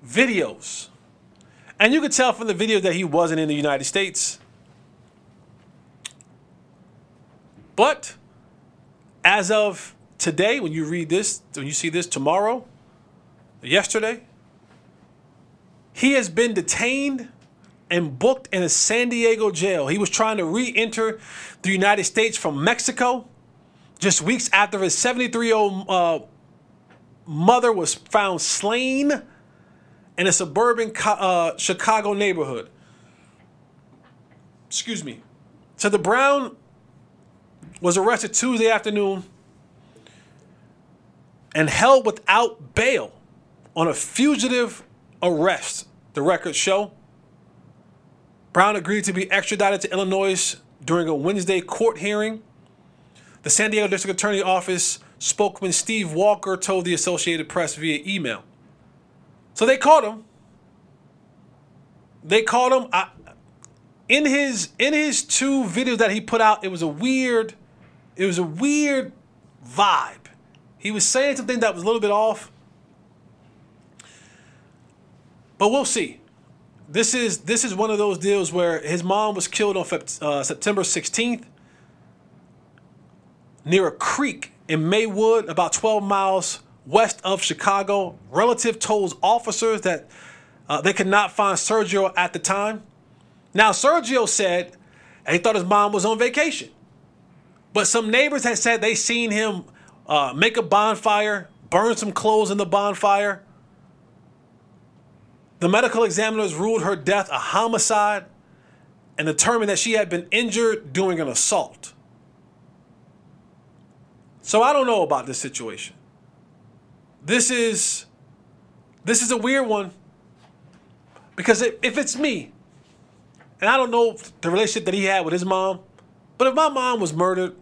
videos. And you could tell from the video that he wasn't in the United States. But as of today, when you read this, when you see this tomorrow, yesterday, he has been detained and booked in a San Diego jail. He was trying to re enter the United States from Mexico just weeks after his 73 year old uh, mother was found slain in a suburban uh, Chicago neighborhood. Excuse me. So the Brown was arrested Tuesday afternoon and held without bail on a fugitive arrest, the records show. Brown agreed to be extradited to Illinois during a Wednesday court hearing. The San Diego District Attorney Office spokesman Steve Walker told the Associated Press via email. So they caught him. They caught him. I, in his in his two videos that he put out, it was a weird it was a weird vibe. He was saying something that was a little bit off. But we'll see. This is this is one of those deals where his mom was killed on uh, September 16th near a creek in Maywood, about 12 miles west of Chicago. Relative told officers that uh, they could not find Sergio at the time. Now, Sergio said he thought his mom was on vacation. But some neighbors had said they seen him uh, make a bonfire, burn some clothes in the bonfire. The medical examiners ruled her death a homicide and determined that she had been injured during an assault. So I don't know about this situation. This is this is a weird one because if, if it's me, and I don't know the relationship that he had with his mom, but if my mom was murdered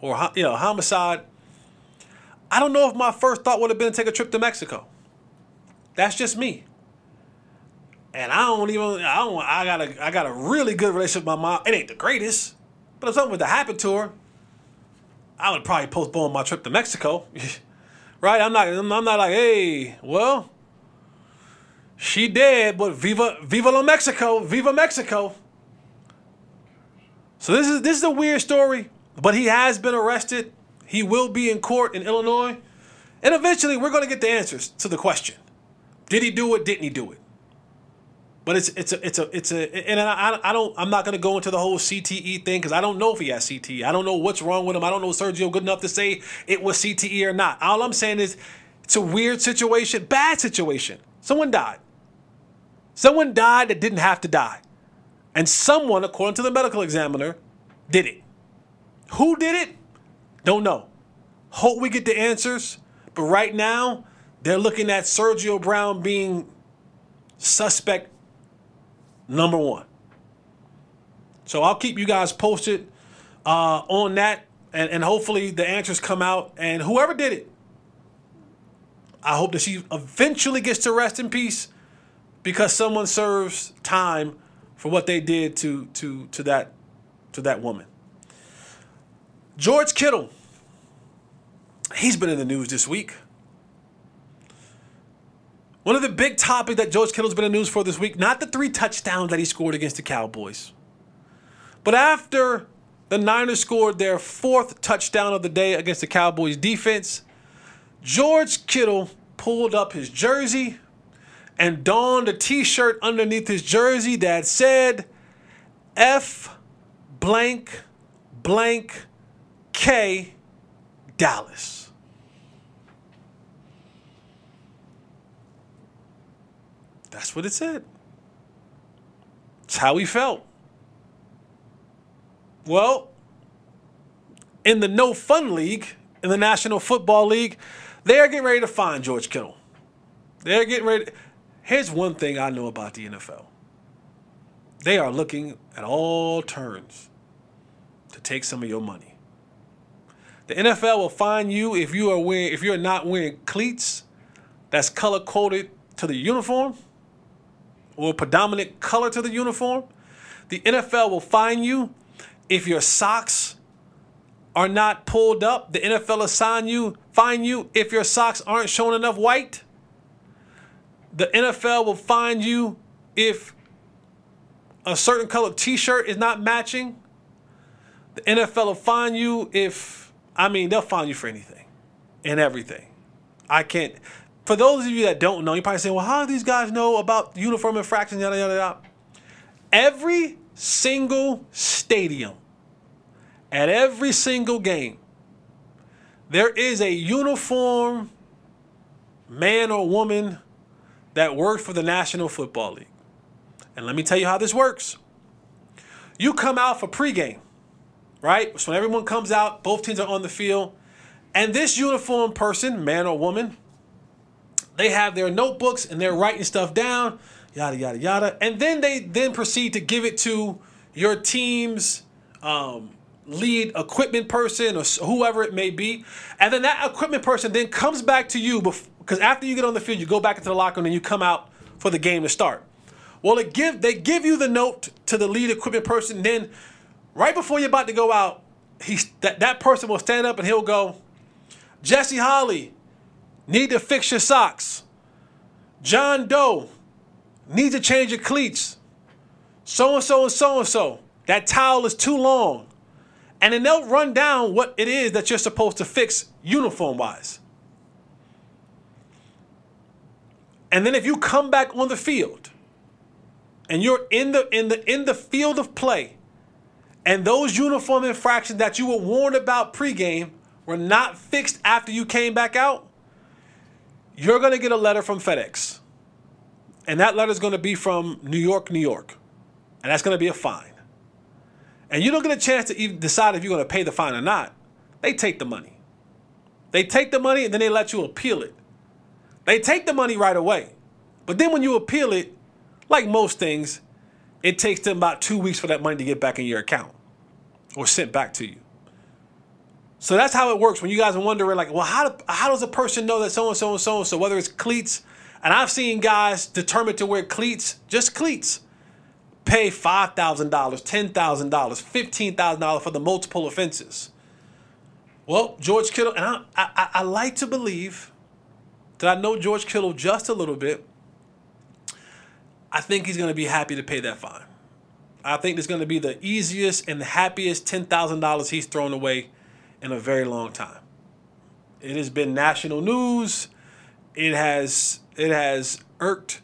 or you know homicide, I don't know if my first thought would have been to take a trip to Mexico. That's just me. And I don't even I don't I got a I got a really good relationship with my mom. It ain't the greatest, but if something was to happen to her, I would probably postpone my trip to Mexico. right? I'm not I'm not like, hey, well, she did, but viva viva la Mexico, viva Mexico. So this is this is a weird story, but he has been arrested. He will be in court in Illinois. And eventually we're going to get the answers to the question. Did he do it? Didn't he do it? But it's it's a it's a it's a and I, I don't I'm not gonna go into the whole CTE thing because I don't know if he has CTE. I don't know what's wrong with him. I don't know Sergio good enough to say it was CTE or not. All I'm saying is it's a weird situation, bad situation. Someone died. Someone died that didn't have to die, and someone, according to the medical examiner, did it. Who did it? Don't know. Hope we get the answers. But right now, they're looking at Sergio Brown being suspect number one. So I'll keep you guys posted uh, on that, and, and hopefully the answers come out. And whoever did it, I hope that she eventually gets to rest in peace because someone serves time for what they did to to to that to that woman. George Kittle, he's been in the news this week. One of the big topics that George Kittle's been in the news for this week, not the three touchdowns that he scored against the Cowboys, but after the Niners scored their fourth touchdown of the day against the Cowboys defense, George Kittle pulled up his jersey and donned a t-shirt underneath his jersey that said F blank blank K Dallas. That's what it said. It's how he felt. Well, in the No Fun League, in the National Football League, they're getting ready to find George Kittle. They're getting ready. To... Here's one thing I know about the NFL they are looking at all turns to take some of your money. The NFL will find you if you are wearing if you're not wearing cleats that's color coded to the uniform or predominant color to the uniform. The NFL will fine you if your socks are not pulled up. The NFL will sign you, fine you if your socks aren't showing enough white. The NFL will fine you if a certain color t-shirt is not matching. The NFL will fine you if I mean they'll fine you for anything and everything. I can't for those of you that don't know, you're probably saying, well, how do these guys know about uniform infractions, yada, yada, yada. Every single stadium, at every single game, there is a uniform man or woman that worked for the National Football League. And let me tell you how this works. You come out for pregame, right? So when everyone comes out, both teams are on the field, and this uniform person, man or woman, they have their notebooks and they're writing stuff down, yada yada yada, and then they then proceed to give it to your team's um, lead equipment person or whoever it may be, and then that equipment person then comes back to you because after you get on the field, you go back into the locker room and you come out for the game to start. Well, they give they give you the note to the lead equipment person. Then, right before you're about to go out, he that that person will stand up and he'll go, Jesse Holley, need to fix your socks. John Doe, need to change your cleats. So and so and so and so. That towel is too long. And then they'll run down what it is that you're supposed to fix uniform wise. And then if you come back on the field and you're in the in the in the field of play and those uniform infractions that you were warned about pregame were not fixed after you came back out, you're going to get a letter from FedEx. And that letter is going to be from New York, New York. And that's going to be a fine. And you don't get a chance to even decide if you're going to pay the fine or not. They take the money. They take the money and then they let you appeal it. They take the money right away. But then when you appeal it, like most things, it takes them about two weeks for that money to get back in your account or sent back to you. So that's how it works. When you guys are wondering, like, well, how, do, how does a person know that so and so and so and so, whether it's cleats, and I've seen guys determined to wear cleats, just cleats, pay $5,000, $10,000, $15,000 for the multiple offenses. Well, George Kittle, and I, I, I like to believe that I know George Kittle just a little bit. I think he's going to be happy to pay that fine. I think it's going to be the easiest and the happiest $10,000 he's thrown away in a very long time. It has been national news. It has it has irked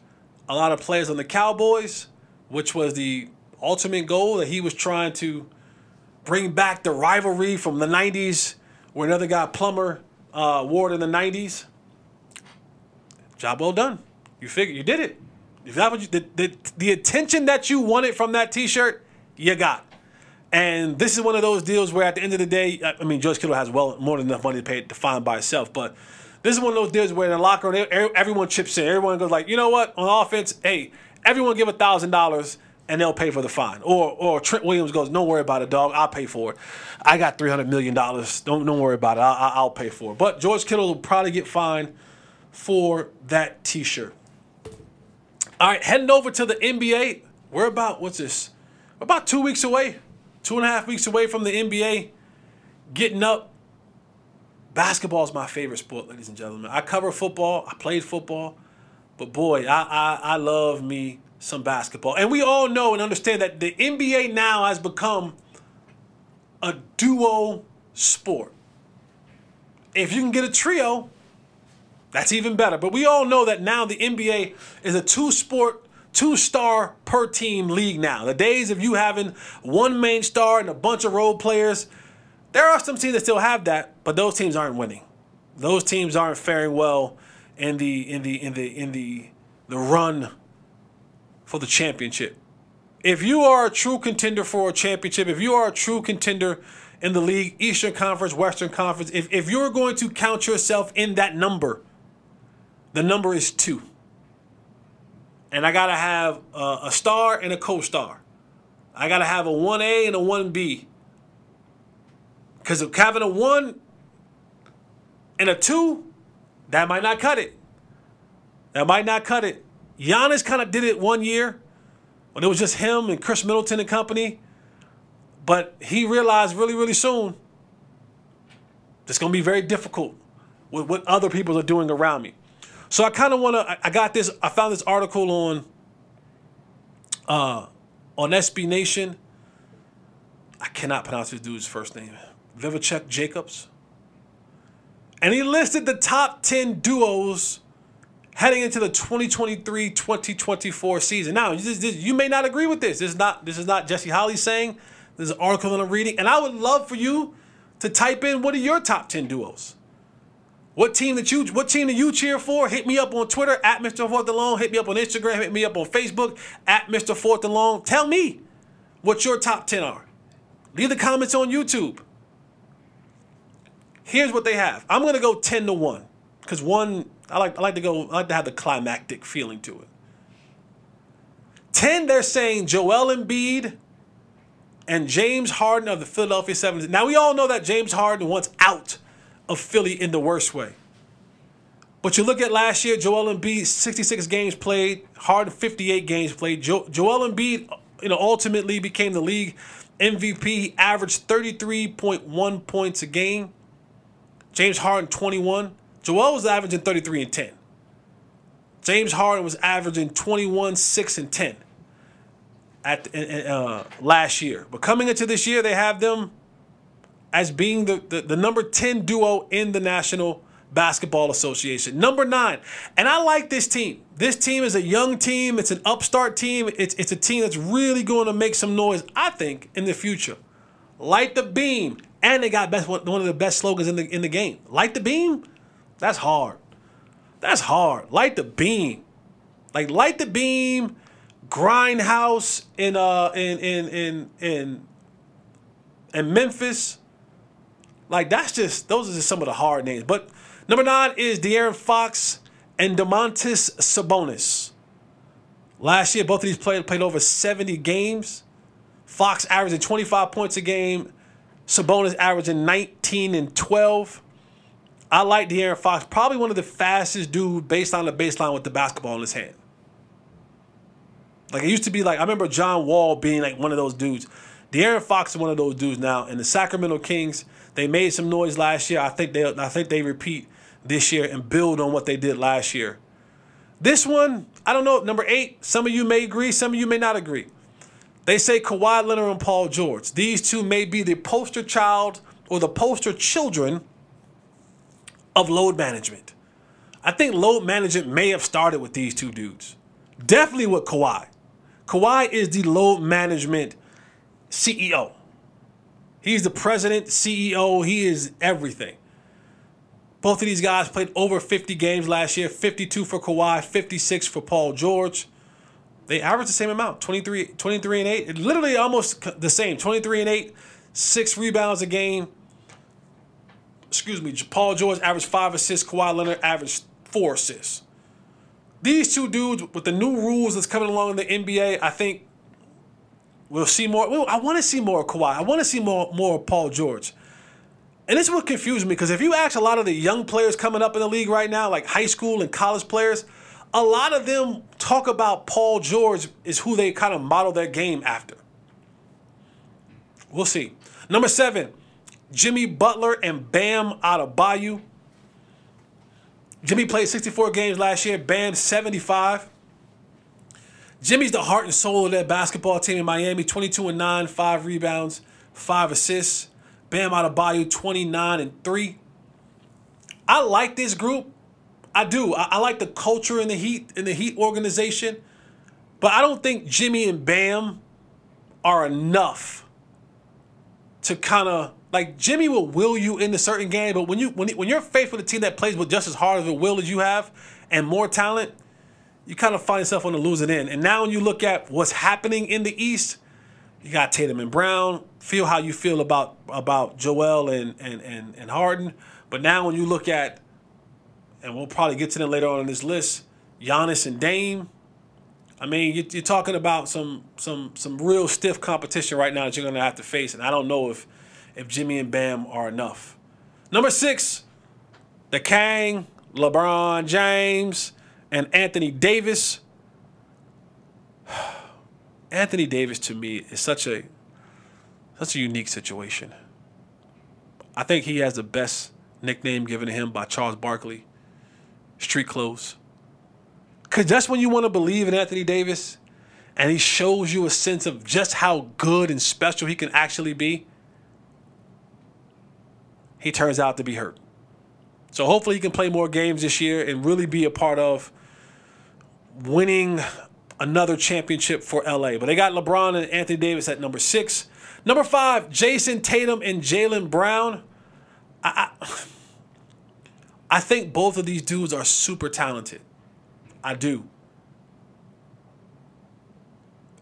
a lot of players on the Cowboys, which was the ultimate goal that he was trying to bring back the rivalry from the 90s where another guy Plummer uh, wore it in the 90s. Job well done. You figure you did it. If that was the, the, the attention that you wanted from that T-shirt, you got. And this is one of those deals where at the end of the day, I mean, George Kittle has well more than enough money to pay to find by itself, but this is one of those deals where in the locker room, everyone chips in. Everyone goes like, you know what? On offense, hey, everyone give a thousand dollars and they'll pay for the fine. Or or Trent Williams goes, don't worry about it, dog. I'll pay for it. I got three hundred million dollars. Don't don't worry about it. I'll, I'll pay for it. But George Kittle will probably get fined for that T-shirt. All right, heading over to the NBA. We're about what's this? About two weeks away, two and a half weeks away from the NBA getting up. Basketball is my favorite sport, ladies and gentlemen. I cover football. I played football, but boy, I I, I love me some basketball. And we all know and understand that the NBA now has become a duo sport. If you can get a trio, that's even better. But we all know that now the NBA is a two sport, two star per team league now. The days of you having one main star and a bunch of role players, there are some teams that still have that, but those teams aren't winning. Those teams aren't faring well in the in the in the in the the run for the championship. If you are a true contender for a championship, if you are a true contender in the league, Eastern Conference, Western Conference, if, if you're going to count yourself in that number, the number is two. And I got to have a, a star and a co star. I got to have a 1A and a 1B. Because if having a 1 and a 2, that might not cut it. That might not cut it. Giannis kind of did it one year when it was just him and Khris Middleton and company. But he realized really, really soon it's going to be very difficult with what other people are doing around me. So I kind of want to. I got this. I found this article on uh, on SB Nation. I cannot pronounce this dude's first name. Vivek Jacobs. And he listed the top 10 duos heading into the 2023-2024 season. Now, you may not agree with this. This is not this is not Jesse Holley saying. This is an article that I'm reading, and I would love for you to type in what are your top 10 duos. What team that you what team that you cheer for? Hit me up on Twitter at Mr. Fourth Alone. Hit me up on Instagram. Hit me up on Facebook at Mr. Fourth Alone. Tell me what your top 10 are. Leave the comments on YouTube. Here's what they have. I'm gonna go 10 to 1. Because one, I like I like to go, I like to have the climactic feeling to it. 10, they're saying Joel Embiid and James Harden of the Philadelphia 76ers. Now we all know that James Harden wants out of Philly in the worst way. But you look at last year, Joel Embiid, 66 games played, Harden 58 games played. Jo- Joel Embiid, you know, ultimately became the league MVP. He averaged 33.1 points a game. James Harden 21. Joel was averaging 33 and 10. James Harden was averaging 21, 6 and 10 at uh, last year. But coming into this year, they have them as being the, the, the number 10 duo in the National Basketball Association. Number nine, and I like this team. This team is a young team, it's an upstart team, it's, it's a team that's really going to make some noise, I think, in the future. Light the beam, and they got best one of the best slogans in the in the game. Light the beam. That's hard. That's hard. Light the beam. Like light the beam. Grindhouse in uh in in in in in Memphis. Like that's just those are just some of the hard names. But number nine is De'Aaron Fox and Domantas Sabonis. Last year, both of these players played over 70 games. Fox averaging 25 points a game. Sabonis averaging 19 and 12. I like De'Aaron Fox, probably one of the fastest dudes based on the baseline with the basketball in his hand. Like it used to be like I remember John Wall being like one of those dudes. De'Aaron Fox is one of those dudes now. And the Sacramento Kings, they made some noise last year. I think they I think they repeat this year and build on what they did last year. This one, I don't know, number eight, some of you may agree, some of you may not agree. They say Kawhi Leonard and Paul George. These two may be the poster child or the poster children of load management. I think load management may have started with these two dudes. Definitely with Kawhi. Kawhi is the load management CEO. He's the president, CEO, he is everything. Both of these guys played over 50 games last year 52 for Kawhi, 56 for Paul George. They averaged the same amount 23, 23 and 8. Literally almost the same 23 and 8, six rebounds a game. Excuse me, Paul George averaged five assists, Kawhi Leonard averaged four assists. These two dudes, with the new rules that's coming along in the NBA, I think we'll see more. I want to see more Kawhi. I want to see more more Paul George. And this is what confused me because if you ask a lot of the young players coming up in the league right now, like high school and college players, a lot of them talk about Paul George is who they kind of model their game after. We'll see. Number seven, Jimmy Butler and Bam Adebayo. Jimmy played 64 games last year, Bam 75. Jimmy's the heart and soul of that basketball team in Miami, 22 and 9, 5 rebounds, 5 assists. Bam Adebayo 29 and 3. I like this group. I do. I, I, like the culture in the Heat in the Heat organization, but I don't think Jimmy and Bam are enough to kind of like Jimmy will will you into certain game, but when you when when you're faced with a team that plays with just as hard of a will as you have and more talent, you kind of find yourself on the losing end. And now when you look at what's happening in the East, you got Tatum and Brown. Feel how you feel about about Joel and and and, and Harden. But now when you look at, and we'll probably get to them later on in this list, Giannis and Dame. I mean, you're, you're talking about some some some real stiff competition right now that you're gonna have to face, and I don't know if if Jimmy and Bam are enough. Number six, the Kang, LeBron James, and Anthony Davis. Anthony Davis to me is such a such a unique situation. I think he has the best nickname given to him by Charles Barkley, Street Clothes. Cause that's when you want to believe in Anthony Davis, and he shows you a sense of just how good and special he can actually be. He turns out to be hurt. So hopefully he can play more games this year and really be a part of winning another championship for LA. But they got LeBron and Anthony Davis at number six. Number five, Jayson Tatum and Jaylen Brown. I, I, I think both of these dudes are super talented. I do.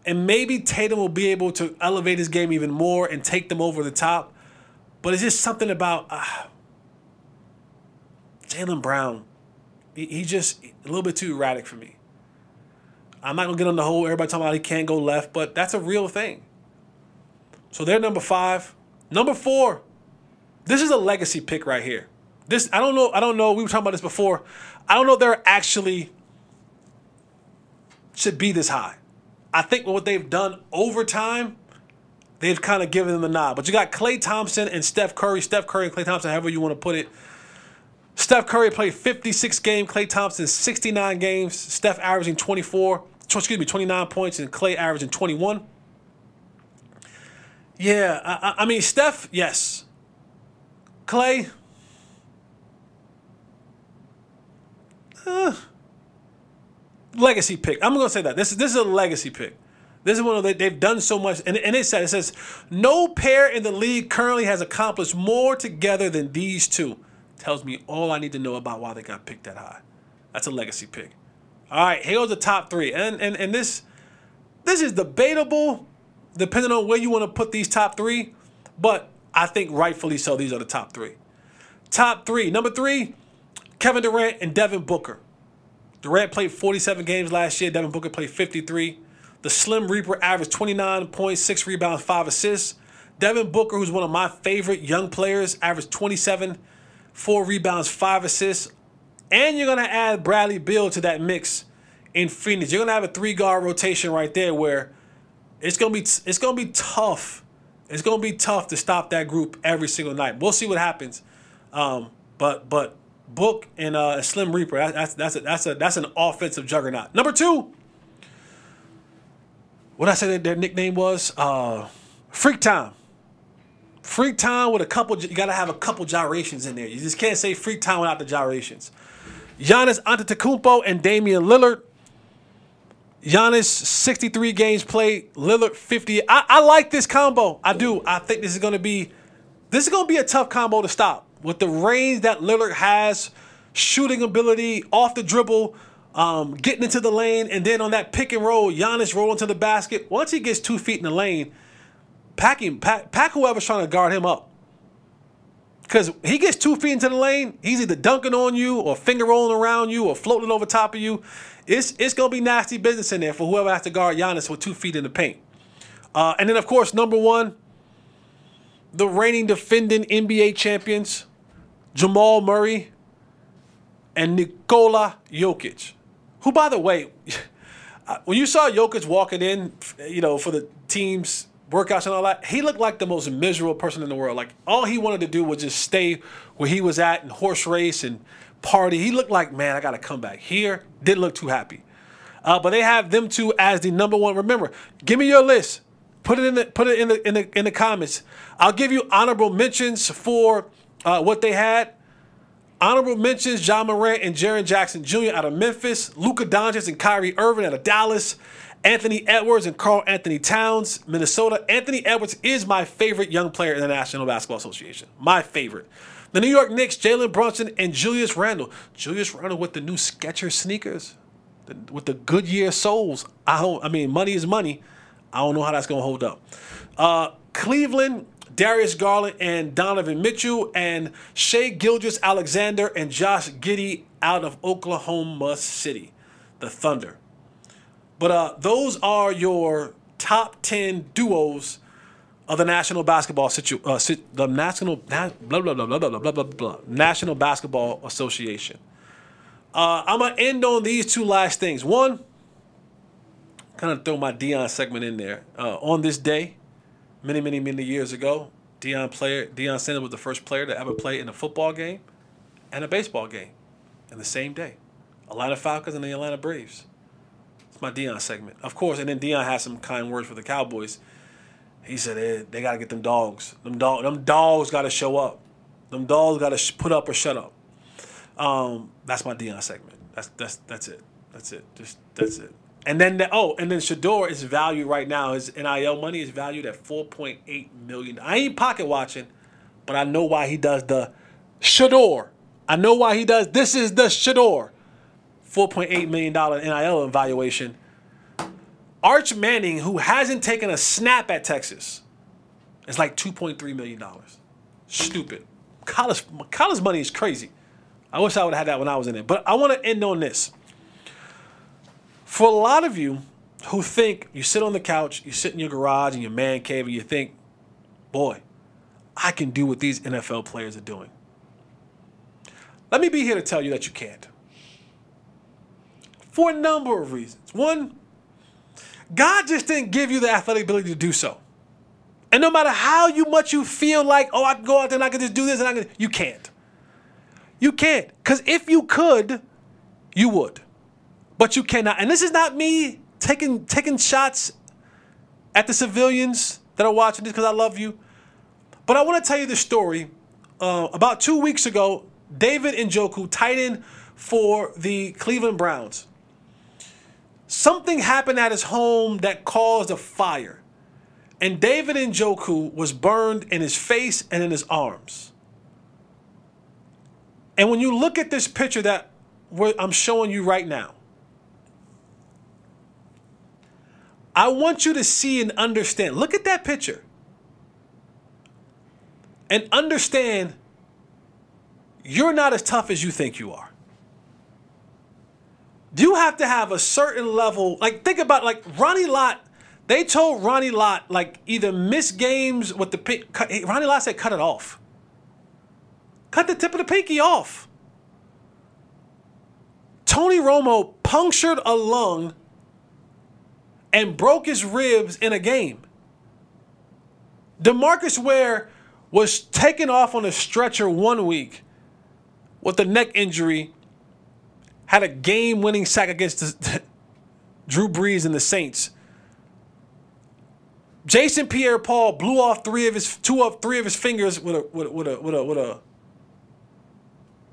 And maybe Tatum will be able to elevate his game even more and take them over the top. But it's just something about uh, Jaylen Brown. He, he just a little bit too erratic for me. I'm not gonna get on the whole everybody talking about he can't go left, but that's a real thing. So they're number five. Number four, this is a legacy pick right here. This I don't know. I don't know. We were talking about this before. I don't know if they're actually should be this high. I think what they've done over time, they've kind of given them the nod. But you got Klay Thompson and Steph Curry. Steph Curry and Klay Thompson, however you want to put it. Steph Curry played 56 games. Klay Thompson 69 games. Steph averaging 24 excuse me, 29 points and Klay averaging 21. Yeah, I, I mean, Steph, yes. Klay, uh, legacy pick. I'm to say that. This is, this is a legacy pick. This is one of the, they've done so much, and, and it says it says no pair in the league currently has accomplished more together than these two. Tells me all I need to know about why they got picked that high. That's a legacy pick. All right, here's the top three, and and and this this is debatable, depending on where you want to put these top three, but I think rightfully so. These are the top three. Top three. Number three, Kevin Durant and Devin Booker. Durant played 47 games last year. Devin Booker played 53. The Slim Reaper averaged 29.6 rebounds, 5 assists. Devin Booker, who's one of my favorite young players, averaged 27, 4 rebounds, 5 assists. And you're going to add Bradley Beal to that mix in Phoenix. You're going to have a three guard rotation right there where it's going to be it's going to be tough. It's going to be tough to stop that group every single night. We'll see what happens. Um, but but Book and uh, Slim Reaper. That's that's a, that's a that's an offensive juggernaut. Number two. What I said their nickname was uh, Freak Time. Freak Time with a couple. You got to have a couple gyrations in there. You just can't say Freak Time without the gyrations. Giannis Antetokounmpo and Damian Lillard. Giannis 63 games played. Lillard 50. I, I like this combo. I do. I think this is going to be this is going to be a tough combo to stop with the range that Lillard has, shooting ability, off the dribble, um, getting into the lane, and then on that pick and roll, Giannis rolling to the basket. Once he gets two feet in the lane, pack him, pack, pack whoever's trying to guard him up. Because he gets two feet into the lane, he's either dunking on you or finger rolling around you or floating over top of you. It's, it's to be nasty business in there for whoever has to guard Giannis with two feet in the paint. Uh, and then, of course, number one, the reigning defending NBA champions, Jamal Murray and Nikola Jokic, who, by the way, when you saw Jokic walking in, you know, for the team's workouts and all that, he looked like the most miserable person in the world. Like all he wanted to do was just stay where he was at and horse race and party. He looked like, man, I got to come back here. Didn't look too happy. Uh, but they have them two as the number one. Remember, give me your list. Put it in the put it in the in the in the comments. I'll give you honorable mentions for uh, what they had. Honorable mentions: John Morant and Jaren Jackson Jr. out of Memphis, Luka Doncic and Kyrie Irving out of Dallas, Anthony Edwards and Karl-Anthony Towns, Minnesota. Anthony Edwards is my favorite young player in the National Basketball Association. My favorite. The New York Knicks, Jalen Brunson and Julius Randle. Julius Randle with the new Skechers sneakers, with the Goodyear soles. I don't, I mean, money is money. I don't know how that's going to hold up. Uh, Cleveland, Darius Garland and Donovan Mitchell, and Shai Gilgeous-Alexander and Josh Giddey out of Oklahoma City, the Thunder. But uh, those are your top 10 duos of the National Basketball situ- uh, the National blah, blah, blah, blah, blah, blah, blah, blah, blah, National Basketball Association. Uh, I'm gonna end on these two last things. One, kind of throw my Deion segment in there. Uh, on this day, many, many, many years ago, Dion player Deion Sanders was the first player to ever play in a football game and a baseball game in the same day. Atlanta Falcons and the Atlanta Braves. It's my Deion segment, of course. And then Deion has some kind words for the Cowboys. He said hey, they got to get them dogs. Them dog. Them dogs got to show up. Them dogs got to sh- put up or shut up. Um, that's my Deion segment. That's that's that's it. That's it. Just that's it. And then the, oh, and then Shedeur is valued right now. His NIL money is valued at four point eight million. I ain't pocket watching, but I know why he does the Shedeur. I know why he does. This is the Shedeur. $4.8 million NIL evaluation. Arch Manning, who hasn't taken a snap at Texas, is like $2.3 million. Stupid. College, college money is crazy. I wish I would have had that when I was in it. But I want to end on this. For a lot of you who think you sit on the couch, you sit in your garage, in your man cave, and you think, boy, I can do what these NFL players are doing. Let me be here to tell you that you can't. For a number of reasons. One, God just didn't give you the athletic ability to do so. And no matter how you much you feel like, oh, I can go out there and I can just do this and I can, you can't. You can't. Because if you could, you would but you cannot. And this is not me taking taking shots at the civilians that are watching this because I love you. But I want to tell you the story. Uh, about two weeks ago, David Njoku, tight end for the Cleveland Browns, something happened at his home that caused a fire. And David Njoku was burned in his face and in his arms. And when you look at this picture that I'm showing you right now, I want you to see and understand. Look at that picture. And understand you're not as tough as you think you are. You have to have a certain level? Like, think about like Ronnie Lott. They told Ronnie Lott like either miss games with the pink. Ronnie Lott said cut it off. Cut the tip of the pinky off. Tony Romo punctured a lung and broke his ribs in a game. DeMarcus Ware was taken off on a stretcher one week with a neck injury, had a game winning sack against the, Drew Brees and the Saints. Jason Pierre Paul blew off three of his two of three of his fingers with a with a, with a, with a, with a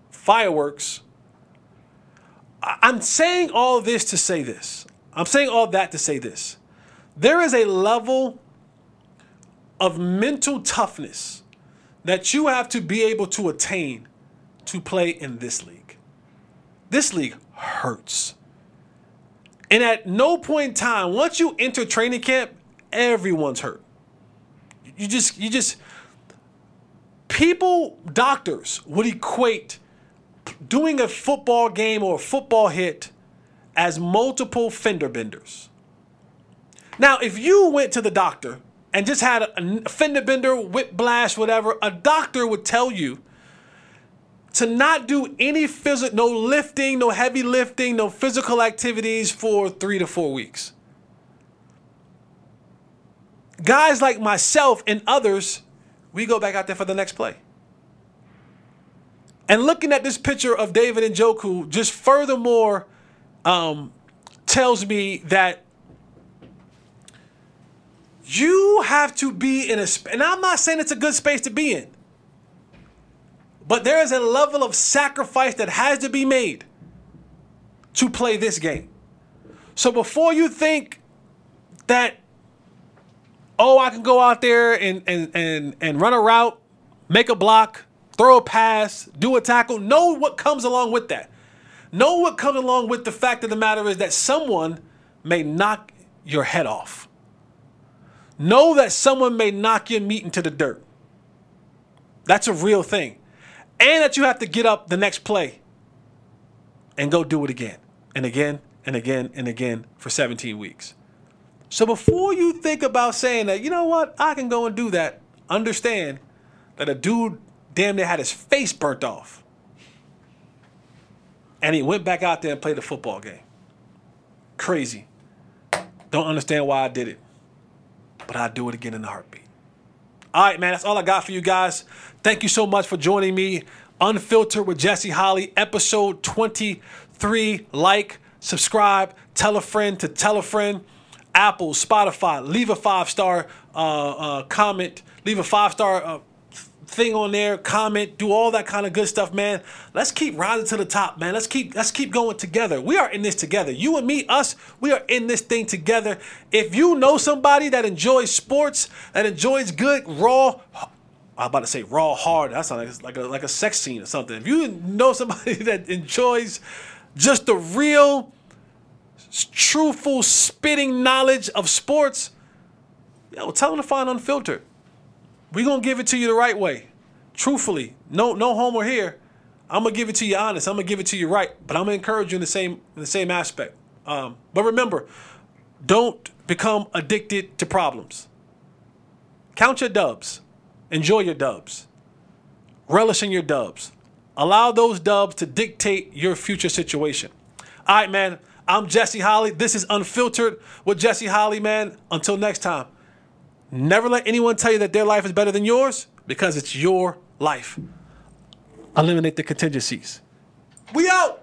fireworks I'm saying all this to say this. I'm saying all that to say this. There is a level of mental toughness that you have to be able to attain to play in this league. This league hurts. And at no point in time, once you enter training camp, everyone's hurt. You just, you just, people, doctors would equate doing a football game or a football hit as multiple fender benders. Now, if you went to the doctor and just had a fender bender, whiplash, whatever, a doctor would tell you to not do any physical, no lifting, no heavy lifting, no physical activities for three to four weeks. Guys like myself and others, we go back out there for the next play. And looking at this picture of David Njoku just furthermore um, tells me that you have to be in a and I'm not saying it's a good space to be in. But there is a level of sacrifice that has to be made to play this game. So before you think that oh, I can go out there and and and and run a route, make a block, throw a pass, do a tackle. Know what comes along with that. Know what comes along with the fact of the matter is that someone may knock your head off. Know that someone may knock your meat into the dirt. That's a real thing. And that you have to get up the next play and go do it again and again and again and again for 17 weeks. So before you think about saying that, you know what, I can go and do that, understand that a dude damn near had his face burnt off. And he went back out there and played a football game. Crazy. Don't understand why I did it. But I'd do it again in a heartbeat. All right, man, that's all I got for you guys. Thank you so much for joining me. Unfiltered with Jesse Holley, episode 23. Like, subscribe, tell a friend to tell a friend. Apple, Spotify, leave a five star uh, uh, comment, leave a five star uh, thing on there, comment, do all that kind of good stuff, man. Let's keep rising to the top, man. Let's keep let's keep going together. We are in this together. You and me, us, we are in this thing together. If you know somebody that enjoys sports, that enjoys good raw I'm about to say raw hard. That's like like a like a sex scene or something. If you know somebody that enjoys just the real truthful spitting knowledge of sports, yo, tell them to find unfiltered. We're gonna give it to you the right way. Truthfully. No no homer here. I'm gonna give it to you honest. I'm gonna give it to you right. But I'm gonna encourage you in the same in the same aspect. Um, but remember, don't become addicted to problems. Count your dubs. Enjoy your dubs. Relish in your dubs. Allow those dubs to dictate your future situation. All right, man. I'm Jesse Holley. This is Unfiltered with Jesse Holley, man. Until next time. Never let anyone tell you that their life is better than yours because it's your life. Eliminate the contingencies. We out.